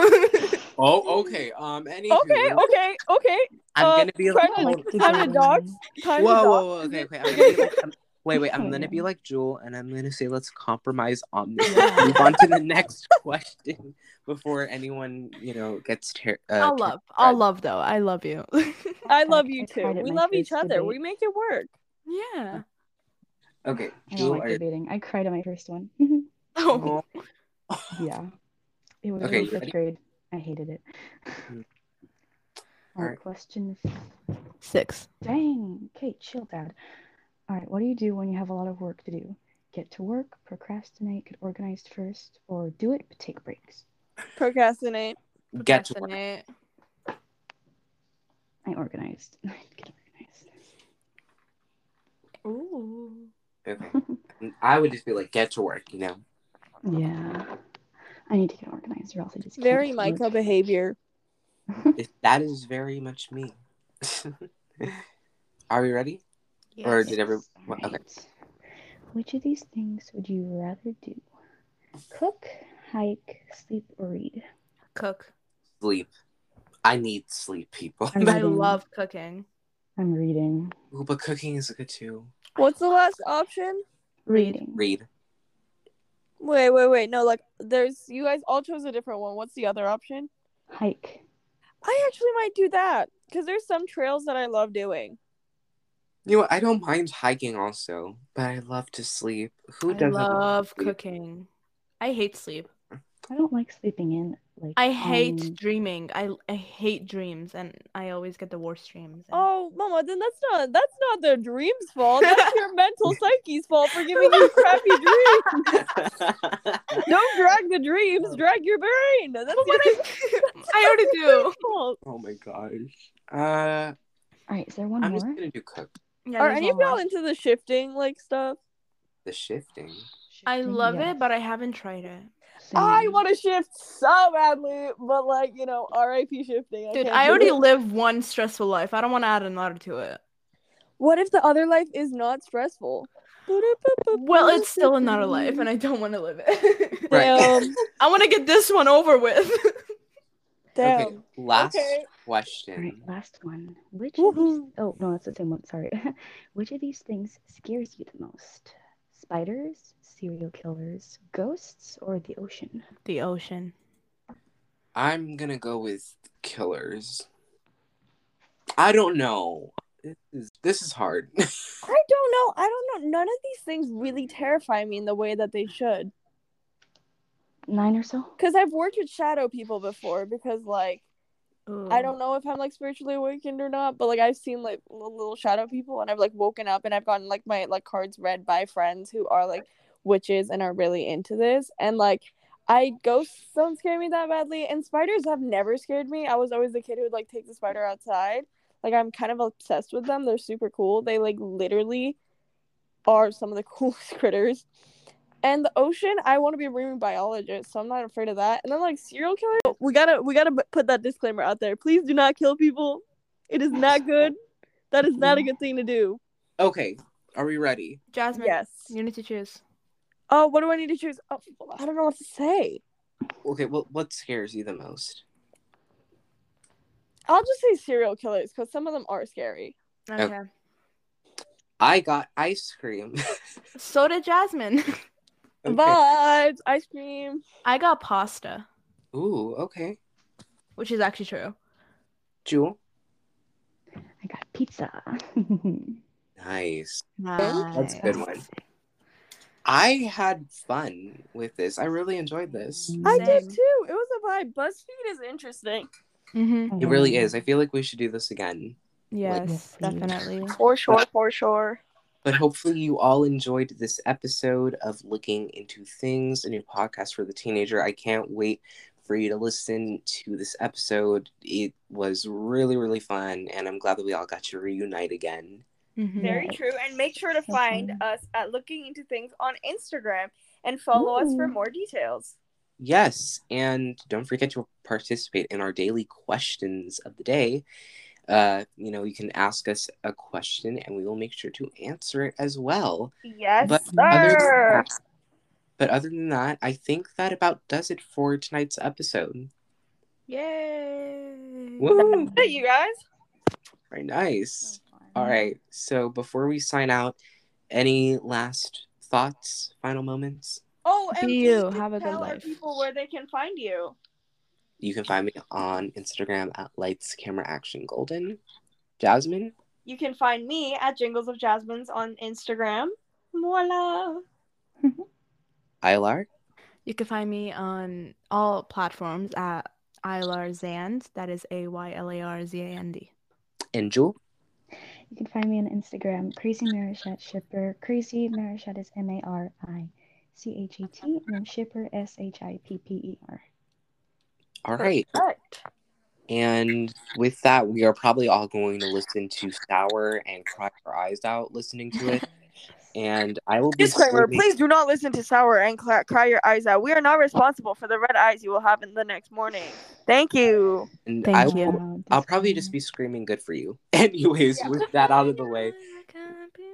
Oh, okay. Um anywho, Okay. Okay. Okay. I'm uh, gonna be try like, to- hold- like the Time to Gemini. dogs. Time whoa, to whoa, dogs. whoa, okay, okay. I'm gonna be like, I'm- wait, wait. I'm gonna be like Jewel, and I'm gonna say let's compromise on this. Yeah. Move on to the next question before anyone, you know, gets ter- uh, I'll ter- love. I'll love though. I love you. I love I you too. We love each other. debate. We make it work. yeah. Okay, I don't Jewel, like are debating. I cried at my first one. Oh. yeah. It was Okay, in you fifth grade. I hated it. Mm. All right, Alright. question Six. Dang. Okay, chill, Dad. All right, what do you do when you have a lot of work to do? Get to work, procrastinate, get organized first, or do it but take breaks? Procrastinate. get to work. I organized. get organized. Ooh. Okay, I would just be like, get to work. You know. Yeah. I need to get organized or else I just Very get to Micah work. behavior. That is very much me. Are we ready? Or did every- All okay. Which of these things would you rather do? Cook, hike, sleep, or read? Cook. Sleep. I need sleep, people. I'm I reading. love cooking. I'm reading. Ooh, but cooking is good too. What's the last option? Reading. Read. Wait, wait, wait. No, like there's you guys all chose a different one. What's the other option? Hike. I actually might do that because there's some trails that I love doing. You know, what? I don't mind hiking also, but I love to sleep. Who I doesn't love sleep? cooking. I hate sleep. I don't like sleeping in. Like I hate on- dreaming. I I hate dreams, and I always get the worst dreams. and- Oh, Mama, then that's not that's not the dream's fault. That's your mental psyche's fault for giving you crappy dreams. Don't drag the dreams, drag your brain. That's But your I already do. fault. oh my gosh. Uh, All right, is there one I'm more? just gonna do cook. Yeah, Are any of y'all into the shifting like stuff? The shifting. I love yes. it, but I haven't tried it. I want to shift so badly, but like you know, RIP shifting. I Dude, I already it. live one stressful life. I don't want to add another to it. What if the other life is not stressful? Well, it's still another life, and I don't want to live it. Right. Damn. I want to get this one over with. Damn. Okay, last Okay. Question. right, last one. Which of these? Oh no, that's the same one. Sorry. Which of these things scares you the most? Spiders, serial killers, ghosts, or the ocean? the ocean. I'm gonna go with killers. I don't know. This is this is hard. I don't know. I don't know. None of these things really terrify me in the way that they should. Nine or so. Because I've worked with shadow people before. Because like I don't know if I'm like spiritually awakened or not, but like I've seen like little, little shadow people, and I've like woken up and I've gotten like my like cards read by friends who are like witches and are really into this, and like. I ghosts don't scare me that badly, and spiders have never scared me. I was always the kid who would like take the spider outside. Like I'm kind of obsessed with them. They're super cool. They like literally are some of the coolest critters. And the ocean, I want to be a marine biologist, so I'm not afraid of that. And then like serial killer, we gotta we gotta put that disclaimer out there. Please do not kill people. It is not good. That is not a good thing to do. okay, are we ready? Jasmine. Yes. You need to choose. Oh, what do I need to choose? Oh, I don't know what to say. Okay, well, what scares you the most? I'll just say serial killers because some of them are scary. Okay. I got ice cream. So did Jasmine. Okay. Vibes, ice cream. I got pasta. Ooh, okay. which is actually true. Jewel? I got pizza. Nice. Nice. That's a good one. I had fun with this. I really enjoyed this. I did too. It was a vibe. BuzzFeed is interesting. Mm-hmm. It really is. I feel like we should do this again. Yes, Yes, please. definitely. For sure, for sure. But hopefully, you all enjoyed this episode of Looking Into Things, a new podcast for the teenager. I can't wait for you to listen to this episode. It was really, really fun, and I'm glad that we all got to reunite again. Mhm. Very true. And make sure to So find fun. us at Looking Into Things on Instagram and follow us for more details. Yes, and don't forget to participate in our daily questions of the day. Uh, you know, you can ask us a question, and we will make sure to answer it as well. Yes, But other than sir. that, but other than that, I think that about does it for tonight's episode. Yay! Woo! That's it, you guys. Very nice. So. All right. So before we sign out, any last thoughts, final moments? Oh, and Be you. Have a good tell life. people where they can find you. You can find me on Instagram at Lights Camera Action Golden. Jasmine, You can find me at Jingles of Jasmine's on Instagram. Voila. Aylar, You can find me on all platforms at Aylar Zand. That is A Y L A R Z A N D. and Jewel. You can find me on Instagram, Crazy Marichet Shipper. Crazy Marichet is M A R I C H E T, and then Shipper S H I P P E R. All right. Perfect. And with that, we are probably all going to listen to Sour and cry our eyes out listening to it. And I will be Disclaimer: streaming- Please do not listen to Sour and cla cry your eyes out. We are not responsible for the red eyes you will have in the next morning. Thank you. And Thank I you. will, Wow, I'll probably just be screaming good for you. Anyways, Yeah. with that out of the way,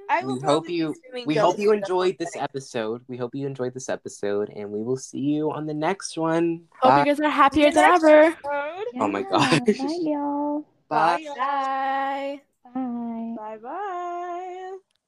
I will we hope you we Ghost hope you enjoyed this episode. We hope you enjoyed this episode, and we will see you on the next one. Hope Bye. you guys are happier than ever. episode. Oh my Yeah, gosh. Bye, y'all. Bye. Bye. Bye. Bye. Bye bye.